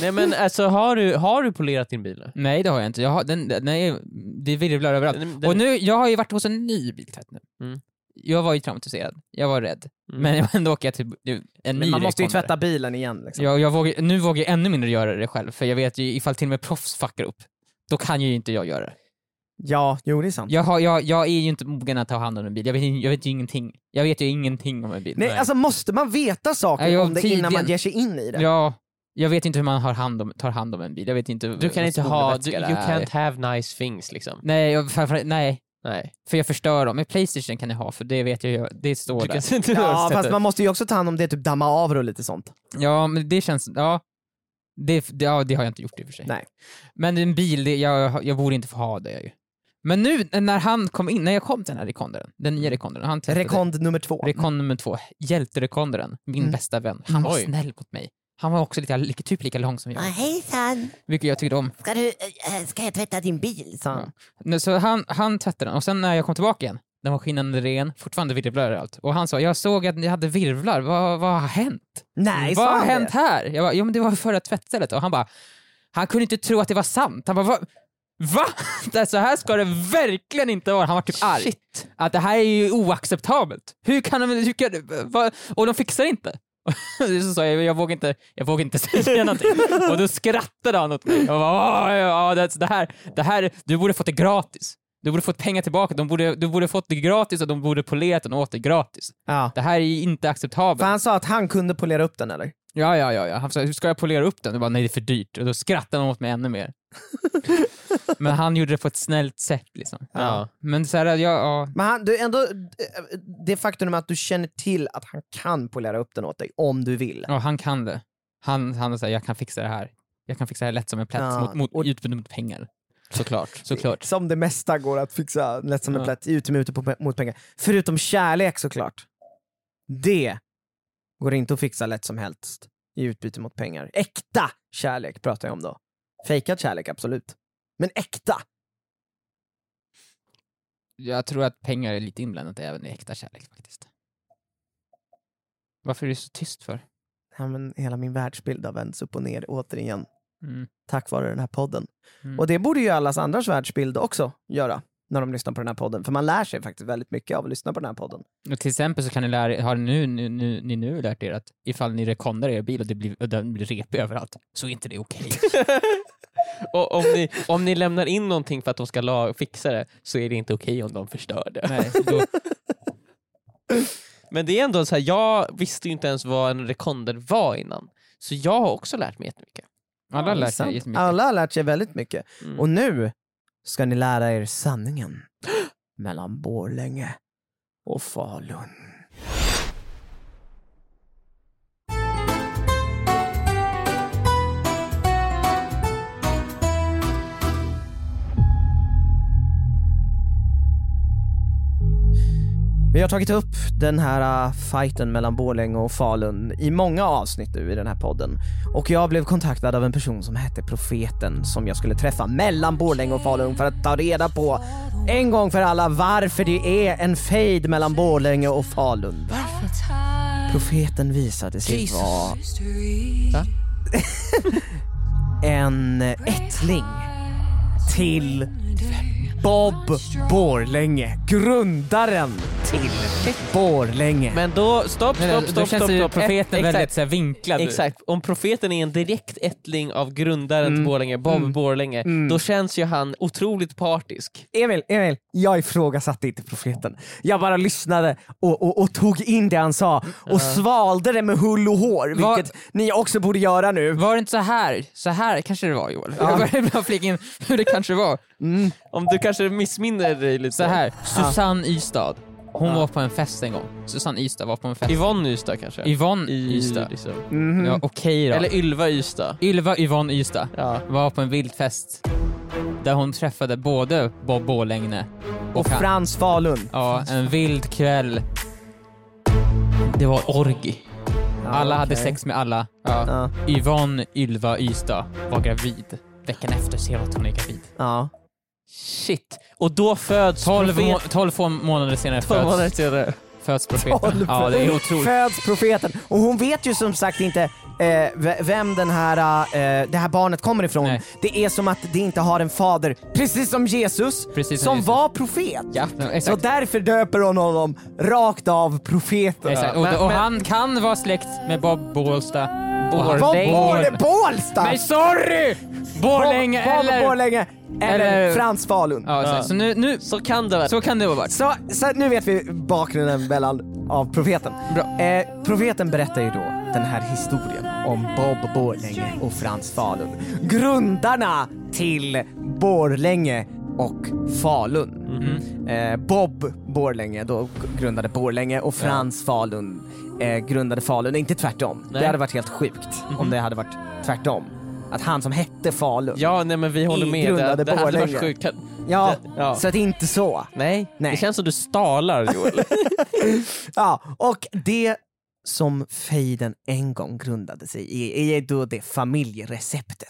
Nej men alltså har du, har du polerat din bil nu? Nej det har jag inte, jag har, den, den är, det virvlar överallt. Den- den- Och nu, jag har ju varit hos en ny biltvätt nu. Mm. Jag var ju traumatiserad, jag var rädd. Mm. Men ändå åker jag till en ny Men man måste ju tvätta bilen igen liksom. Jag, jag vågar, nu vågar jag ännu mindre göra det själv, för jag vet ju ifall till och med proffs fuckar upp, då kan ju inte jag göra det. Ja, jo det är sant. Jag, har, jag, jag är ju inte mogen att ta hand om en bil, jag vet, jag vet ju ingenting. Jag vet ju ingenting om en bil. Nej, alltså måste man veta saker jag- om det innan man ger sig in i det? Ja, jag vet inte hur man har hand om, tar hand om en bil, jag vet inte Du kan inte ha, du, you can't have nice things liksom. Nej, jag, framförallt- nej, Nej. för jag förstör dem. Men Playstation kan jag ha, för det vet jag det står Du där. kan inte Ja, fast man måste ju också ta hand om det, typ damma av det och lite sånt. Ja, men det känns, ja. Det, det, ja, det har jag inte gjort i och för sig. Nej. Men en bil, det, jag, jag borde inte få ha det ju. Men nu när han kom in, när jag kom till den här rekondaren, den nya han testade Rekond nummer två. rekond nummer två, hjälterekondaren, min Mm. bästa vän. Han var Oj. snäll mot mig. Han var också lite, lika, typ lika lång som jag, hejsan! vilket jag tyckte om. Ska, du, äh, ska jag tvätta din bil? sa han. Ja. Så han, han tvättade den och sen när jag kom tillbaka igen, den var skinnande ren, fortfarande virvlar och allt. Och han sa, jag såg att ni hade virvlar, vad, vad har hänt? Nej, vad har han hänt det? här? Jag bara, jo men det var förra tvättstället. Och han bara, han kunde inte tro att det var sant. Han bara, va? Va? Det Så här ska det verkligen inte vara. Han var typ arg. Shit. Att det här är ju oacceptabelt. Hur kan de, hur kan, va? Och de fixar inte. Så sa jag, jag vågar inte, jag vågar inte säga någonting. Och då skrattade han åt mig. Jag bara, "Åh, ja, det, här, det här, du borde fått det gratis. Du borde fått pengar tillbaka, de borde, du borde fått det gratis och de borde polerat den åt dig gratis. Ja. Det här är inte acceptabelt. För han sa att han kunde polera upp den eller? Ja, ja, ja, ja. Han sa, hur ska jag polera upp den? Jag bara, nej det är för dyrt. Och då skrattade han åt mig ännu mer. Men han gjorde det på ett snällt sätt liksom. Ja. Men så här, ja, ja. Men han, du ändå, det faktum att du känner till att han kan polera upp den åt dig om du vill. ja han kan det. Han, han säger, jag kan fixa det här. Jag kan fixa det här lätt som en plätt Ja, mot, mot, och- utbyte mot pengar. Såklart. Såklart. Som det mesta går att fixa lätt som en Ja. plätt, utbyte mot pengar. Förutom kärlek såklart. Det går inte att fixa lätt som helst i utbyte mot pengar. Äkta kärlek pratar jag om då. Fejkad kärlek, absolut. Men äkta! Jag tror att pengar är lite inblandat även i äkta kärlek faktiskt. Varför är du så tyst för? Ja, men hela min världsbild har vänts upp och ner återigen. Mm. Tack vare den här podden. Mm. Och det borde ju allas andras världsbild också göra när de lyssnar på den här podden. För man lär sig faktiskt väldigt mycket av att lyssna på den här podden. Och till exempel så kan ni lära har nu, nu, nu, ni nu lärt er att ifall ni rekondar er bil och, det blir, och den blir repig överallt, så är inte det okej. Och om ni, om ni lämnar in någonting för att de ska la, fixa det så är det inte okej om de förstör det. Nej, då, Men det är ändå så här, jag visste ju inte ens vad en rekonder var innan. Så jag har också lärt mig jättemycket. alla har lärt sig jättemycket. Alla har lärt sig väldigt mycket. Mm. Och nu ska ni lära er sanningen mellan Borlänge och Falun. Vi har tagit upp den här uh, fighten mellan Borlänge och Falun i många avsnitt nu i den här podden. Och jag blev kontaktad av en person som hette Profeten som jag skulle träffa mellan Borlänge och Falun för att ta reda på en gång för alla varför det är en fejd mellan Borlänge och Falun. Profeten visade sig vara Va? en ättling till Bob Borlänge, grundaren till Borlänge. Men då, stopp, Men stopp, då stopp, känns stopp, stopp. profeten Ett- väldigt exakt, så här, vinklad. Exakt, om profeten är en direkt ättling av grundaren till Mm. Borlänge, Bob Mm. Borlänge, Mm. då känns ju han otroligt partisk. Emil, Emil, jag ifrågasatte inte profeten. Jag bara lyssnade och, och, och tog in det han sa och svalde det med hull och hår, vilket ni också borde göra nu. Var det inte så här? Så här kanske det var Joel. Ja. Jag började bara flika in hur det kanske var. Mm. Om du kanske missminner dig lite. Så här. Susanne Ystad. Hon var på en fest en gång. Susanne Ystad var på en fest. Yvonne Ystad kanske? Yvonne I, Ystad. Liksom. Mhm. Ja, Okej då. Eller Ylva Ystad. Ylva Yvonne Ystad Ja. var på en vild fest där hon träffade både Bob Borlänge och, Och. Frans Falun. Ja, en vild kväll. Det var orgi. Alla hade okej. sex med alla. Ja. Ja. Yvonne Ylva Ystad var gravid. Veckan efter ser jag att hon är gravid. Ja. Shit. Och då föds 12, profet- må 12 få månader senare Två månader föds, senare. föds profeten. Ja, det är otroligt. Föds profeten. Och hon vet ju som sagt inte eh, vem den här, eh, det här barnet kommer ifrån. Nej. Det är som att det inte har en fader, precis som Jesus, Precis som som Jesus. var profet. Ja, Så exakt. därför döper hon honom rakt av profeten. exakt. Och, men- och men- han kan vara släkt med Bob Bålsta. Borlänge. var det? Bålsta? Nej, sorry! Borlänge Bob, Bob eller... Borlänge eller, eller- Frans Falun. Ja. Ja. Så nu, nu, Så kan det vara. så kan det vara. Så, så nu vet vi bakgrunden mellan, av profeten. Bra. Eh, profeten berättar ju då den här historien om Bob Borlänge och Frans Falun. Grundarna till Borlänge och Falun. Mhm. Eh, Bob Borlänge då grundade Borlänge och Frans Falun eh, grundade Falun, inte tvärtom. Nej. Det hade varit helt sjukt Mhm. om det hade varit tvärtom. Att han som hette Falun. Ja, nej men vi håller I med. grundade Det, det hade varit Borlänge. sjukt. Kan- Ja, det- ja. så att inte så. Nej, Nej. det känns som du stalar Joel. Ja, och det som fejden en gång grundade sig i är då det familjereceptet.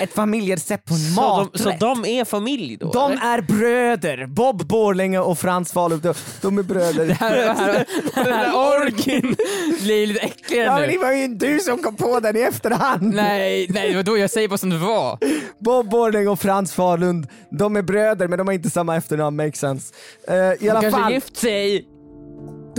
Ett familjerecept på en så, maträtt. de, så de är familj då? De eller? är bröder! Bob Borlänge och Frans Falun, de, de är bröder. Det här, det här, det här orgin blir lite äckligare Ja men nu. det var ju du som kom på den i efterhand! Nej, nej, vadå? Jag säger bara som det var. Bob Borlänge och Frans Falun, de är bröder men de har inte samma efternamn, makes sense. Uh, I De alla kanske fall, gift sig.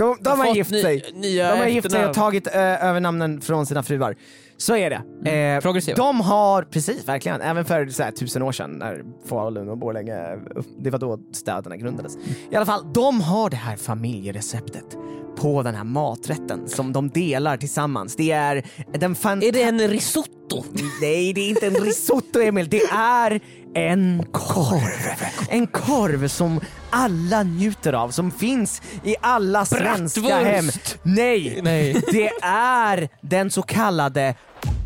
De, de har fått gift sig. Nya De har gift sig och tagit eh, över namnen från sina fruar. Så är det. Eh, progressiva. de har, precis verkligen, även för så här, tusen år sedan när Falun och Borlänge, det var då städerna grundades. I alla fall, de har det här familjereceptet på den här maträtten som de delar tillsammans. Det är den fan... Är det en risotto? Nej, det är inte en risotto Emil, det är en korv. En korv som alla njuter av, som finns i alla svenska Bratwurst. hem. Nej, Nej. det är den så kallade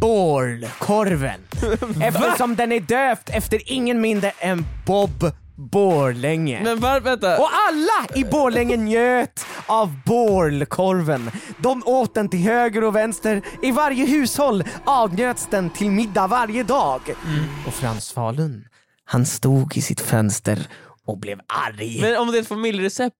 Borlkorven. Eftersom den är döpt efter ingen mindre än Bob Borlänge. Men var, vänta. Och alla i Borlänge njöt av Borlkorven. De åt den till höger och vänster. I varje hushåll avnjöts den till middag varje dag. Och Frans Falun, han stod i sitt fönster och blev arg. Men om det är ett familjerecept,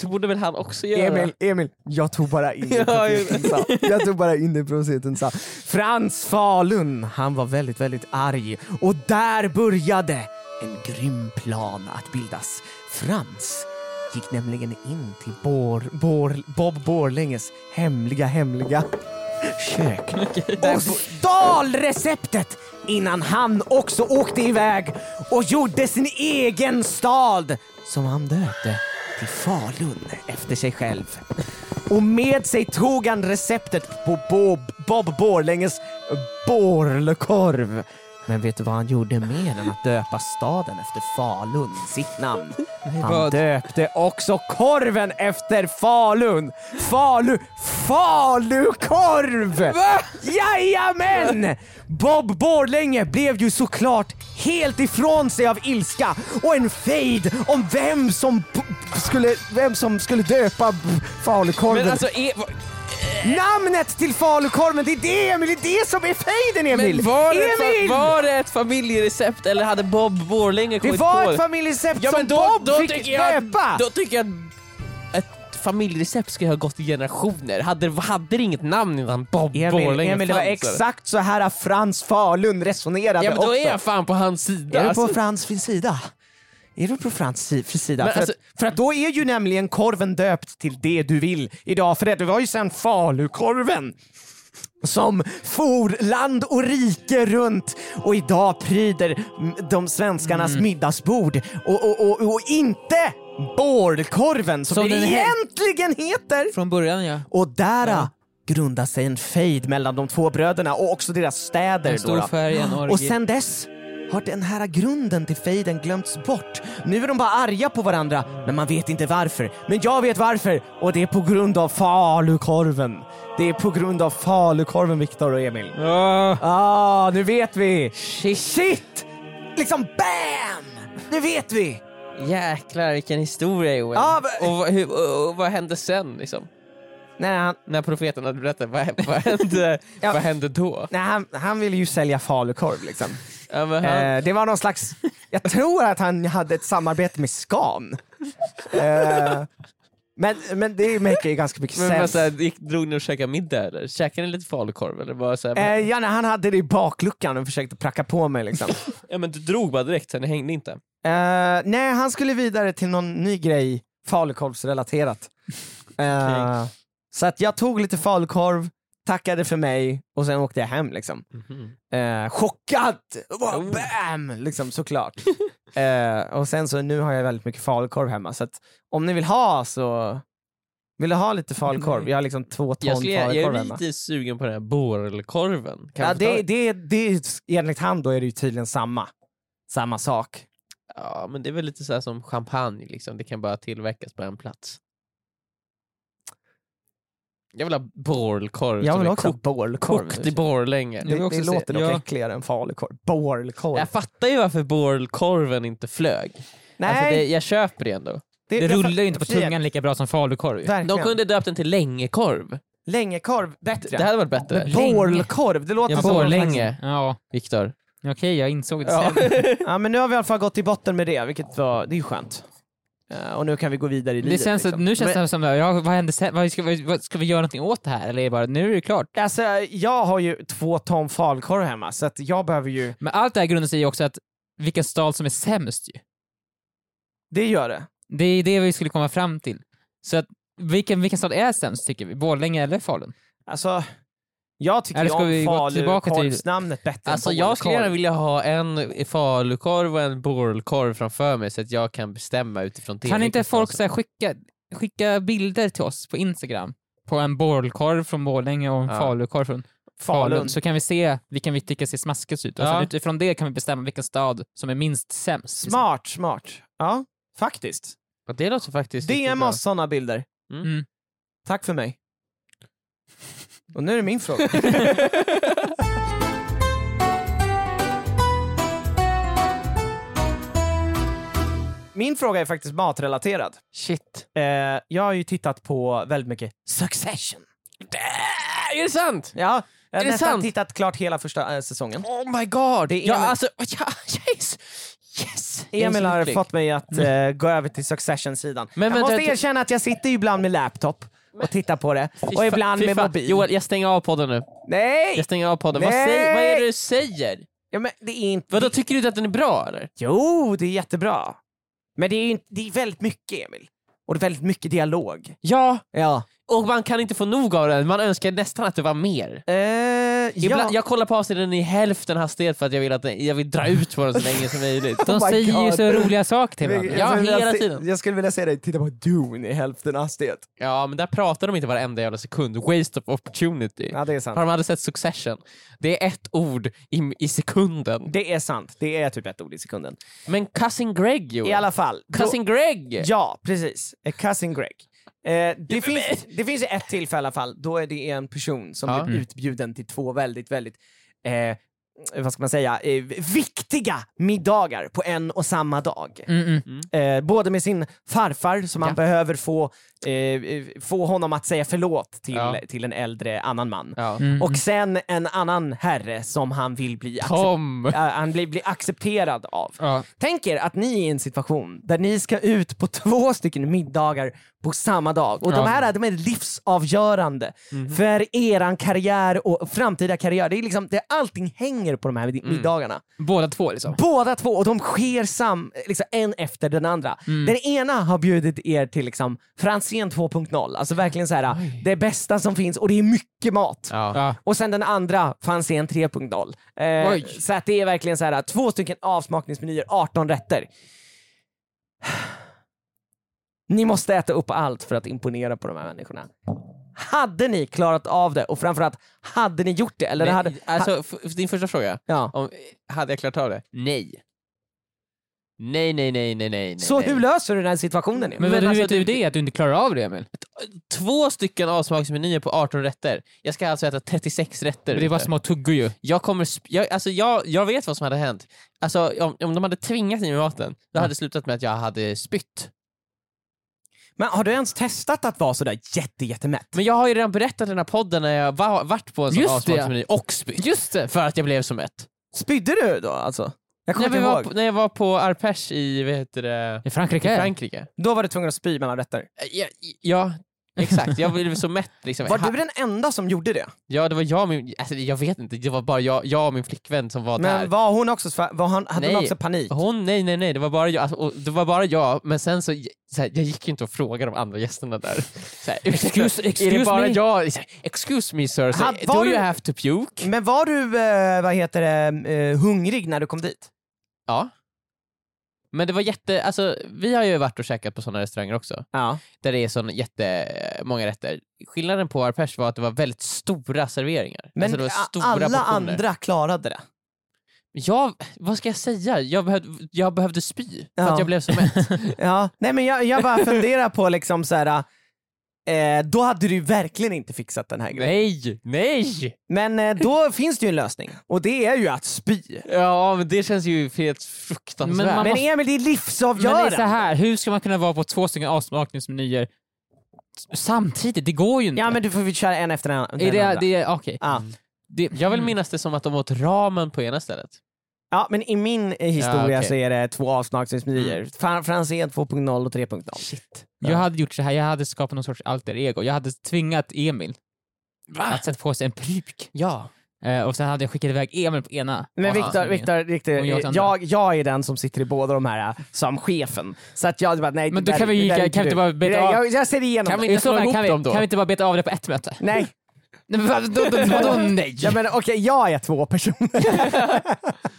det borde väl han också göra? Emil, Emil, jag tog bara in det profeten sa. Jag tog bara in det profeten sa. Frans Falun, han var väldigt, väldigt arg och där började en grym plan att bildas. Frans gick nämligen in till Bor, Bor, Bob Borlänges hemliga, hemliga kök och stal receptet innan han också åkte iväg och gjorde sin egen stad som han döpte till Falun efter sig själv. Och med sig tog han receptet på Bob, Bob Borlänges borlekorv. Men vet du vad han gjorde mer än att döpa staden efter Falun, sitt namn? Han döpte också korven efter Falun. Falu... Falukorv! Va? Jajamän! Bob Borlänge blev ju såklart helt ifrån sig av ilska och en fejd om vem som skulle, vem som skulle döpa falukorven. Men alltså, är, Namnet till falukorven, det är det Emil, det är det som är fejden Emil! men var, det ett, Emil! fa- var det ett familjerecept eller hade Bob Borlänge det kommit var på ett familjerecept Ja, som då, Bob då fick att- Då tycker jag att ett familjerecept ska ha gått i generationer. Hade, hade det inget namn innan Bob Emil, Borlänge Emil det var exakt så här Frans Falun resonerade Ja men då också. är jag fan på hans sida. Är du Alltså, på Frans sida? Är du på Frans si- sida? För, alltså- att, för att då är ju nämligen korven döpt till det du vill idag, för det var ju sen falukorven som for land och rike runt och idag pryder de svenskarnas Mm. middagsbord och, och, och, och inte bålkorven som, Som den he- egentligen heter. Från början ja. Och där grundar sig en fejd mellan de två bröderna och också deras städer. En då stor färg, en orgie. Och sen dess har den här grunden till fejden glömts bort. Nu är de bara arga på varandra, men man vet inte varför. Men jag vet varför, och det är på grund av falukorven. Det är på grund av falukorven, Viktor och Emil. Ah, nu vet vi! Shit! Shit! Liksom BAM! Nu vet vi! Jäklar vilken historia Johan. Ja, men- och, hur, och, och vad hände sen liksom? Nej, han, När profeten hade berättat, vad, vad, hände, Ja. vad hände då? nej, han, han ville ju sälja falukorv liksom. Ja, men han, Eh, det var någon slags, jag tror att han hade ett samarbete med Scan. Eh, men, men det make ju ganska mycket men sens. såhär, gick, drog ni och käkade middag eller? Käkade ni lite falukorv eller? Bara, såhär, Eh, ja, nej, han hade det i bakluckan och försökte pracka på mig liksom. ja men du drog bara direkt så ni hängde inte? Eh, nej, han skulle vidare till någon ny grej, falukorvsrelaterat. Eh, Så att jag tog lite falukorv, tackade för mig och sen åkte jag hem liksom. Eh, chockad! Bara Oh. Bam! Liksom såklart. eh, och sen så nu har jag väldigt mycket falukorv hemma så att om ni vill ha så vill du ha lite falukorv? Jag har liksom två ton Jag, skulle, jag falukorv är lite sugen på den här borrelkorven. Kan Ja, jag det, det, det, enligt han då är det ju tydligen samma. Samma sak. Ja, men det är väl lite så som champagne, liksom. det kan bara tillverkas på en plats. Jag vill ha borrelkorv Jag vill också ha borrelkorv. kokt i Borlänge. Det, också det låter dock ja. äckligare än falukorv. Borrelkorv. Jag fattar ju varför borrelkorven inte flög. Nej, Alltså det, jag köper det ändå. Det jag rullar ju inte på tungan lika bra som falukorv. Verkligen. De kunde döpt den till längekorv. Längekorv, bättre. Det hade varit bättre. Borrelkorv, det låter Ja, som... Borlänge, Ja, Viktor. okej jag insåg det Ja. sen. Ja men nu har vi i alla fall gått till botten med det, vilket var, det är ju skönt. Eh, och nu kan vi gå vidare i Det livet. känns, liksom. Nu känns Men- det som, ja, vad hände sen? Vad ska, vi, vad, ska vi göra någonting åt det här? Eller är det bara, nu är det klart? Alltså, jag har ju två ton falukorv hemma, så att jag behöver ju... Men allt det här grundar sig ju också att vilken stad som är sämst ju. Det gör det. Det är det vi skulle komma fram till. Så att, vilken, vilken stad är sämst tycker vi? Borlänge eller Falun? Alltså, jag tycker Eller ju ska vi om gå tillbaka till- falukorvsnamnet bättre Alltså än jag skulle gärna vilja ha en falukorv och en borrelkorv framför mig så att jag kan bestämma utifrån det. Kan inte vilken folk så här, skicka, skicka bilder till oss på Instagram? På en borrelkorv från Borlänge och en Ja. falukorv från Falun. Falun. Så kan vi se vilken vi tycker ser smaskigast ut. Och Ja. sen utifrån det kan vi bestämma vilken stad som är minst sämst. Smart, smart. Ja, faktiskt. Ja, Det låter faktiskt riktigt DM bra. oss sådana bilder. Mm. Mm. Tack för mig. Och nu är det min fråga. Min fråga är faktiskt matrelaterad. Shit. Eh, jag har ju tittat på väldigt mycket Succession. Är det sant? Ja, jag har Är det nästan sant? tittat klart hela första eh, säsongen. Oh my god! Det är ja, en- alltså, ja, yes. Yes! Jag Emil har fått mig att eh, gå över till Succession-sidan. Men jag vänta, måste vänta. erkänna att jag sitter ju ibland med laptop och tittar på det, och ibland med mobil. Joel, jag stänger av podden nu. Nej! Jag stänger av podden. Vad, säger, vad är det du säger? Ja, men det är inte... Vadå, tycker du inte att den är bra eller? Jo, det är jättebra. Men det är, inte, det är väldigt mycket Emil. Och det är väldigt mycket dialog. Ja, Ja. och man kan inte få nog av den. Man önskar nästan att det var mer. Eh, Ibland, ja. Jag kollar på avsnitten i hälften hastighet för att jag vill, att, jag vill dra ut på den så länge som möjligt. De Oh säger ju så roliga saker till varandra. Ja, hela tiden. Jag skulle vilja se dig titta på Dune i hälften hastighet. Ja, men där pratar de inte varenda jävla sekund. Waste of opportunity. Ja, det är sant. Har de hade sett Succession? Det är ett ord i, i sekunden. Det är sant. Det är typ ett ord i sekunden. Men Cousin Greg Joel. I alla fall. Cousin Greg! Ja, precis. Eh, Cousin Greg. Eh, det, finns, det finns ett tillfälle i alla fall, då är det en person som Ja. blir utbjuden till två väldigt, väldigt eh, vad ska man säga, eh, viktiga middagar på en och samma dag. Mm, mm. Eh, både med sin farfar som han Ja. behöver få, eh, eh, få honom att säga förlåt till, Ja. till en äldre annan man. Ja. Mm, Och sen en annan herre som han vill bli, accep- Tom! äh, han blir, blir accepterad av. Ja. Tänk er att ni är i en situation där ni ska ut på två stycken middagar på samma dag. Och de här de är livsavgörande Mhm. för eran karriär och framtida karriär. Det är liksom, det, allting hänger på de här Mm. middagarna. Båda två liksom. Båda två, och de sker sam, liksom, en efter den andra. Mm. Den ena har bjudit er till liksom, Franzén 2.0, alltså verkligen så här, det bästa som finns och det är mycket mat. Ja. Ja. Och sen den andra, Franzén 3.0. Eh, så att det är verkligen så här, två stycken avsmakningsmenyer, 18 rätter. Ni måste äta upp allt för att imponera på de här människorna. Hade ni klarat av det? Och framförallt, hade ni gjort det? Eller Men, hade, alltså, f- din första fråga. ja. Om, hade jag klarat av det? Nej. Nej, nej, nej, nej, nej. Så nej. hur löser du den här situationen? Emil? Men, Men hur alltså, vet du det- det? Att du inte klarar av det Emil? Två stycken avsmaksmenyer på 18 rätter. Jag ska alltså äta 36 rätter. Det är bara ute. små tuggor ju. Jag kommer, jag, alltså jag, jag vet vad som hade hänt. Alltså om, om de hade tvingat i mig maten, då hade det slutat med att jag hade spytt. Men har du ens testat att vara sådär jätte, jättemätt? Men jag har ju redan berättat i den här podden när jag var, varit på en sån avsmaksmeny och spytt. Just det! För att jag blev så mätt. Spydde du då alltså? Jag kommer När, inte var ihåg. på, när jag var på Arpeche i, vad heter det, I i Frankrike? Frankrike. Då var du tvungen att spy mellan rätter. Ja, ja exakt. Jag blev så mätt liksom. Var du den enda som gjorde det? Ja det var jag och min, alltså, jag vet inte, det var bara jag, jag och min flickvän som var där. Men var hon också, var han, hade hon Nej. också panik? Hon, nej nej nej, det var bara jag, alltså, det var bara jag, men sen så, så här, jag gick ju inte och frågade de andra gästerna där. Så här, Excuse- är det excuse bara me? jag? Så här, excuse me sir, så, Ha- do var you du- have to puke? Men var du, eh, vad heter det, eh, hungrig när du kom dit? Ja. Men det var jätte, alltså vi har ju varit och käkat på sådana restauranger också, Ja. där det är så jättemånga rätter. Skillnaden på Arpeche var att det var väldigt stora serveringar. Men alltså, stora alla portioner. andra klarade det. Jag, vad ska jag säga? Jag behövde, jag behövde spy för Ja. att jag blev så mätt. Ja. Nej men jag, jag bara funderar på liksom så här. Eh, då hade du verkligen inte fixat den här grejen. nej, nej! Men eh, då finns det ju en lösning, och det är ju att spy. Ja men det känns ju helt fruktansvärt. Men man Men måste- Emil, det är Men det livsavgörande. är så här, hur ska man kunna vara på två stycken avsmakningsmenyer samtidigt? Det går ju inte. Ja men du får vi köra en efter en. är den det, andra. det, okej. Ja. Det, Jag vill minnas det som att de åt ramen på ena stället. Ja men i min eh, historia Ja, okej. så är det två avsmakningsmenyer. Mm. Franzén 2.0 och 3.0. Shit. Jag hade gjort så här, jag hade skapat någon sorts alter ego. Jag hade tvingat Emil att sätta på sig en pryk. Ja. Eh, och sen hade jag skickat iväg Emil på ena. Men Viktor. Viktor, Viktor Och jag jag, är den som sitter i båda de här som chefen. Så att jag bara, nej Men då kan vi kan inte vi inte du. bara beta av- jag, jag ser igenom Kan vi inte så kan vi, kan vi inte bara beta av det på ett möte? Nej. Nej, men vad- då- då- Vadå nej? Ja, men okej, jag är två personer.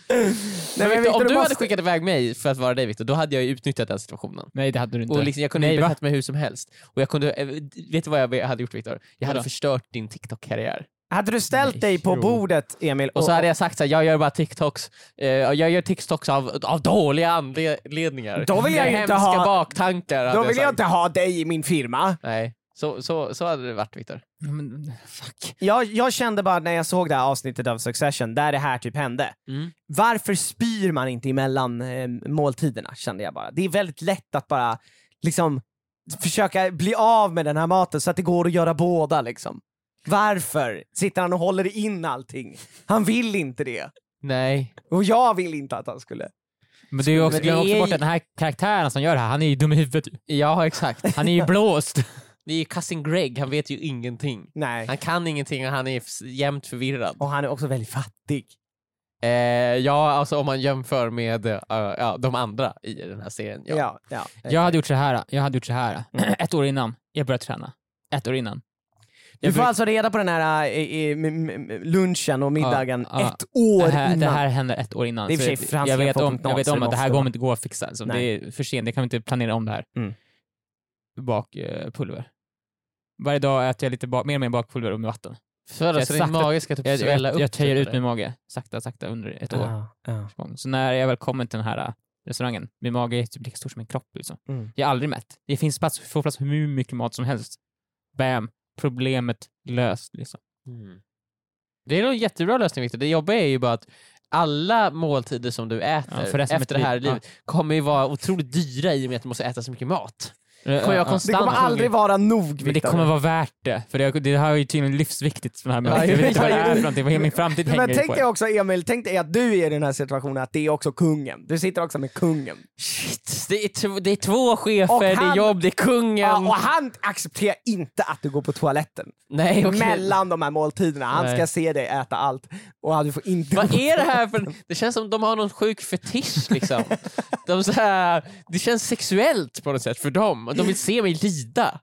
nej, Men Victor, om du måste- hade skickat iväg mig för att vara dig Viktor, då hade jag ju utnyttjat den situationen. Nej det hade du inte. Och liksom, jag kunde Nej, ju va? betett mig hur som helst. Och jag kunde, eh, vet du vad jag hade gjort Viktor? Jag hade Vadå? förstört din TikTok-karriär. Hade du ställt Nej, dig på jo. bordet, Emil, Och så hade jag sagt så här, jag gör bara TikToks, eh, jag gör TikToks av, av dåliga anledningar. Då vill jag Med ju inte hemska ha- baktankar. hade då vill jag sagt. inte ha dig i min firma. Nej, så, så, så hade det varit Viktor. Ja, men, fuck. Jag, jag kände bara när jag såg det här avsnittet av Succession, där det här typ hände. Mm. Varför spyr man inte emellan eh, måltiderna, kände jag bara. Det är väldigt lätt att bara liksom försöka bli av med den här maten så att det går att göra båda liksom. Varför sitter han och håller in allting? Han vill inte det. Nej. Och jag vill inte att han skulle. Men det är ju också, glöm också bort den här karaktären som gör det här, han är ju dum i huvudet. Ja, exakt. Han är ju blåst. Det är ju cousin Greg, han vet ju ingenting. Nej. Han kan ingenting och han är jämt förvirrad. Och han är också väldigt fattig. Eh, ja, alltså om man jämför med eh, ja, de andra i den här serien. Ja. Ja, ja. Jag hade gjort så här. jag hade gjort så här. ett år innan jag började träna. Ett år innan. Du Jag får bruk- alltså reda på den här äh, lunchen och middagen Ja, ja. ett år det, här, innan. det här händer ett år innan. Det är för sig jag, vet om, jag vet om att det här kommer inte gå att fixa. Så det är för sent, det kan vi inte planera om det här. Mm. Bakpulver. Varje dag äter jag lite mer och mer bakpulver och med vatten. För Jag alltså din mage ska typ Jag, svälla jag, upp. jag töjer ut min mage sakta, sakta under ett år. Ja, ja. Så när jag väl kommer till den här äh, restaurangen, min mage är typ lika stor som min kropp. Liksom. Mm. Jag är aldrig mätt. Det finns plats, får plats för hur mycket mat som helst. Bam! Problemet löst. Liksom. Mm. Det är nog en jättebra lösning Victor. Det jobbiga är ju bara att alla måltider som du äter Ja, efter det här liv, livet kommer ju vara otroligt dyra i och med att du måste äta så mycket mat. Ja, Kommer jag ja. konstant Det kommer aldrig vara nog Men det kommer vara värt det, för det, det här är ju tydligen livsviktigt. Det här med, Ja, jag vet inte vad det är för någonting, vad min framtid hänger Men tänk dig det. också Emil, tänk dig att du är i den här situationen, att det är också kungen. Du sitter också med kungen. Shit, det är, det är två chefer, Och det är han- jobb, det är kungen. Ja, och han accepterar inte att du går på toaletten Nej, okej. mellan de här måltiderna. Han Nej. ska se dig äta allt och du får inte Vad är det här för... Det känns som de har någon sjuk fetisch liksom. De så här, det känns sexuellt på något sätt för dem. Och De vill se mig lida.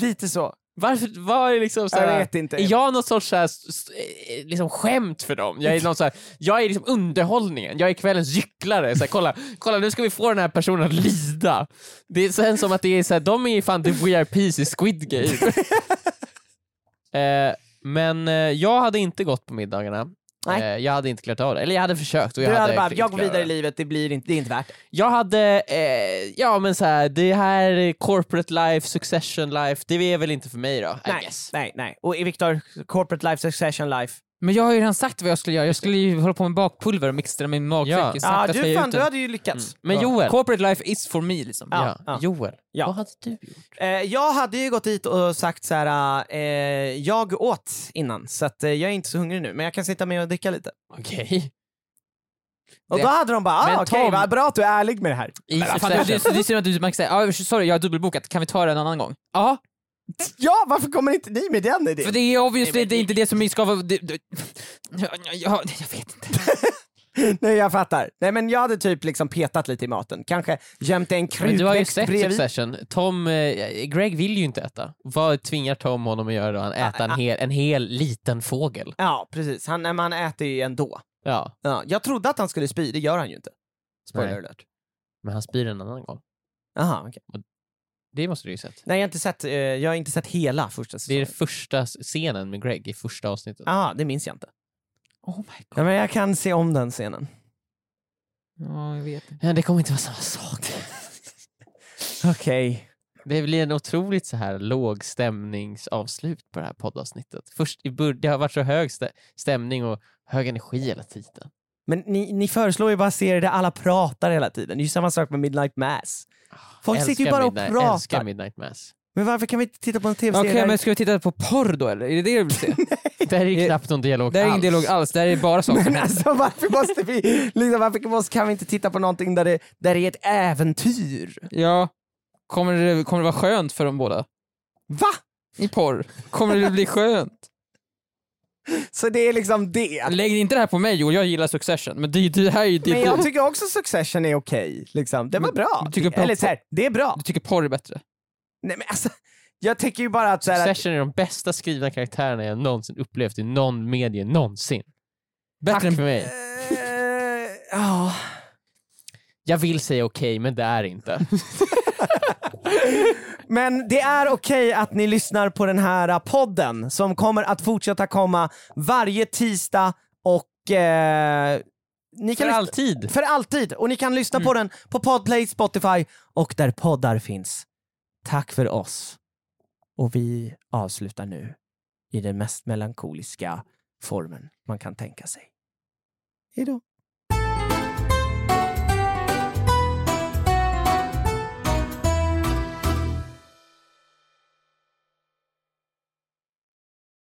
Lite så. Varför, vad är liksom så Jag vet inte. Är jag något sorts så här, eh, liksom skämt för dem? Jag är, någon så här, jag är liksom underhållningen, jag är kvällens gycklare. Så här, kolla, kolla, nu ska vi få den här personen att lida. Det känns som att det är så här, de är fan the VIPs i Squid Game. eh, men eh, jag hade inte gått på middagarna. Nej. Eh, jag hade inte klarat av det. Eller jag hade försökt och Du jag hade hade bara, jag går vidare i livet, det, blir inte, det är inte värt det. Jag hade, eh, ja men så här, det här corporate life, succession life, det är väl inte för mig då, Nej, nej, nej. Och Viktor, corporate life, succession life. Men jag har ju redan sagt vad jag skulle göra. Jag skulle ju hålla på med bakpulver och mixtra med magsäck. Ja. Ja, du, fan, du hade ju lyckats. Men Ja. Joel, Corporate life is for me liksom. Ja, ja. Joel Ja. vad hade du gjort? Eh, jag hade ju gått dit och sagt så här, eh, jag åt innan så att, eh, jag är inte så hungrig nu men jag kan sitta med och dricka lite. Okej. Och Det- då hade de bara, Men ah, okej Tom- vad bra att du är ärlig med det här. I Men vad fan, det, det, det ser ut att man kan säga ah, sorry jag har dubbelbokat, kan vi ta det en annan gång? Ja, Ja, varför kommer inte ni med den idén? för det är obviously det är inte det som ska vara... Det, det, ja, ja, jag vet inte. Nej jag fattar. Nej men jag hade typ liksom petat lite i maten, kanske gömt en Men du har ju krukväxt sett bredvid. Succession, Tom, eh, Greg vill ju inte äta. Vad tvingar Tom honom att göra då? Han äter en hel, en hel liten fågel. Ja precis, han, nej, man äter ju ändå. Ja, Ja, jag trodde att han skulle spy, det gör han ju inte. Spoiler Nej. alert. men han spyr en annan gång. Aha, okej. Det måste du ju sett. Nej jag har inte sett, eh, jag har inte sett hela första Det är säsongen. den första scenen med Greg i första avsnittet. Ja, det minns jag inte. Oh my god. Ja, men jag kan se om den scenen. Ja, jag vet inte. Ja, det kommer inte vara samma sak. Okej. Det blir en otroligt så här låg stämningsavslut på det här poddavsnittet. Först i bör- det har varit så hög stä- stämning och hög energi hela tiden. Men ni, ni föreslår ju bara serier där alla pratar hela tiden. Det är ju samma sak med Midnight Mass. Folk sitter ju bara och Midnight, pratar. Älskar Midnight Mass. Men varför kan vi inte titta på en Okej, tv-serie men ska vi titta på porr då eller? Är det det du vill se? Där är ju knappt någon dialog Det är ingen alls. dialog alls, det här är bara saker som Men händer. alltså varför måste vi, liksom, varför måste, kan vi inte titta på någonting där det, där det är ett äventyr? Ja. Kommer det, kommer det vara skönt för dem båda? Va? I porr? Kommer det bli skönt? Så det är liksom det. Lägg inte det här på mig Joel, jag gillar Succession, men det, det här är ju... Det, Men jag tycker också Succession är okej. liksom. Det var Men bra. du tycker Eller så här, det är bra. du tycker porr är bättre? Nej, men alltså, jag tycker ju bara att, så här, Succession är de bästa skrivna karaktärerna jag någonsin upplevt i någon medie någonsin. Bättre Tack än... för mig. Eh, Ja. Jag vill säga okej, men det är inte. Men det är okej att ni lyssnar på den här eh, podden som kommer att fortsätta komma varje tisdag och eh, ni För lyssna- alltid. För alltid! Och ni kan lyssna på den på Podplay, Spotify och där poddar finns. Tack för oss. Och vi avslutar nu i den mest melankoliska formen man kan tänka sig. Hejdå.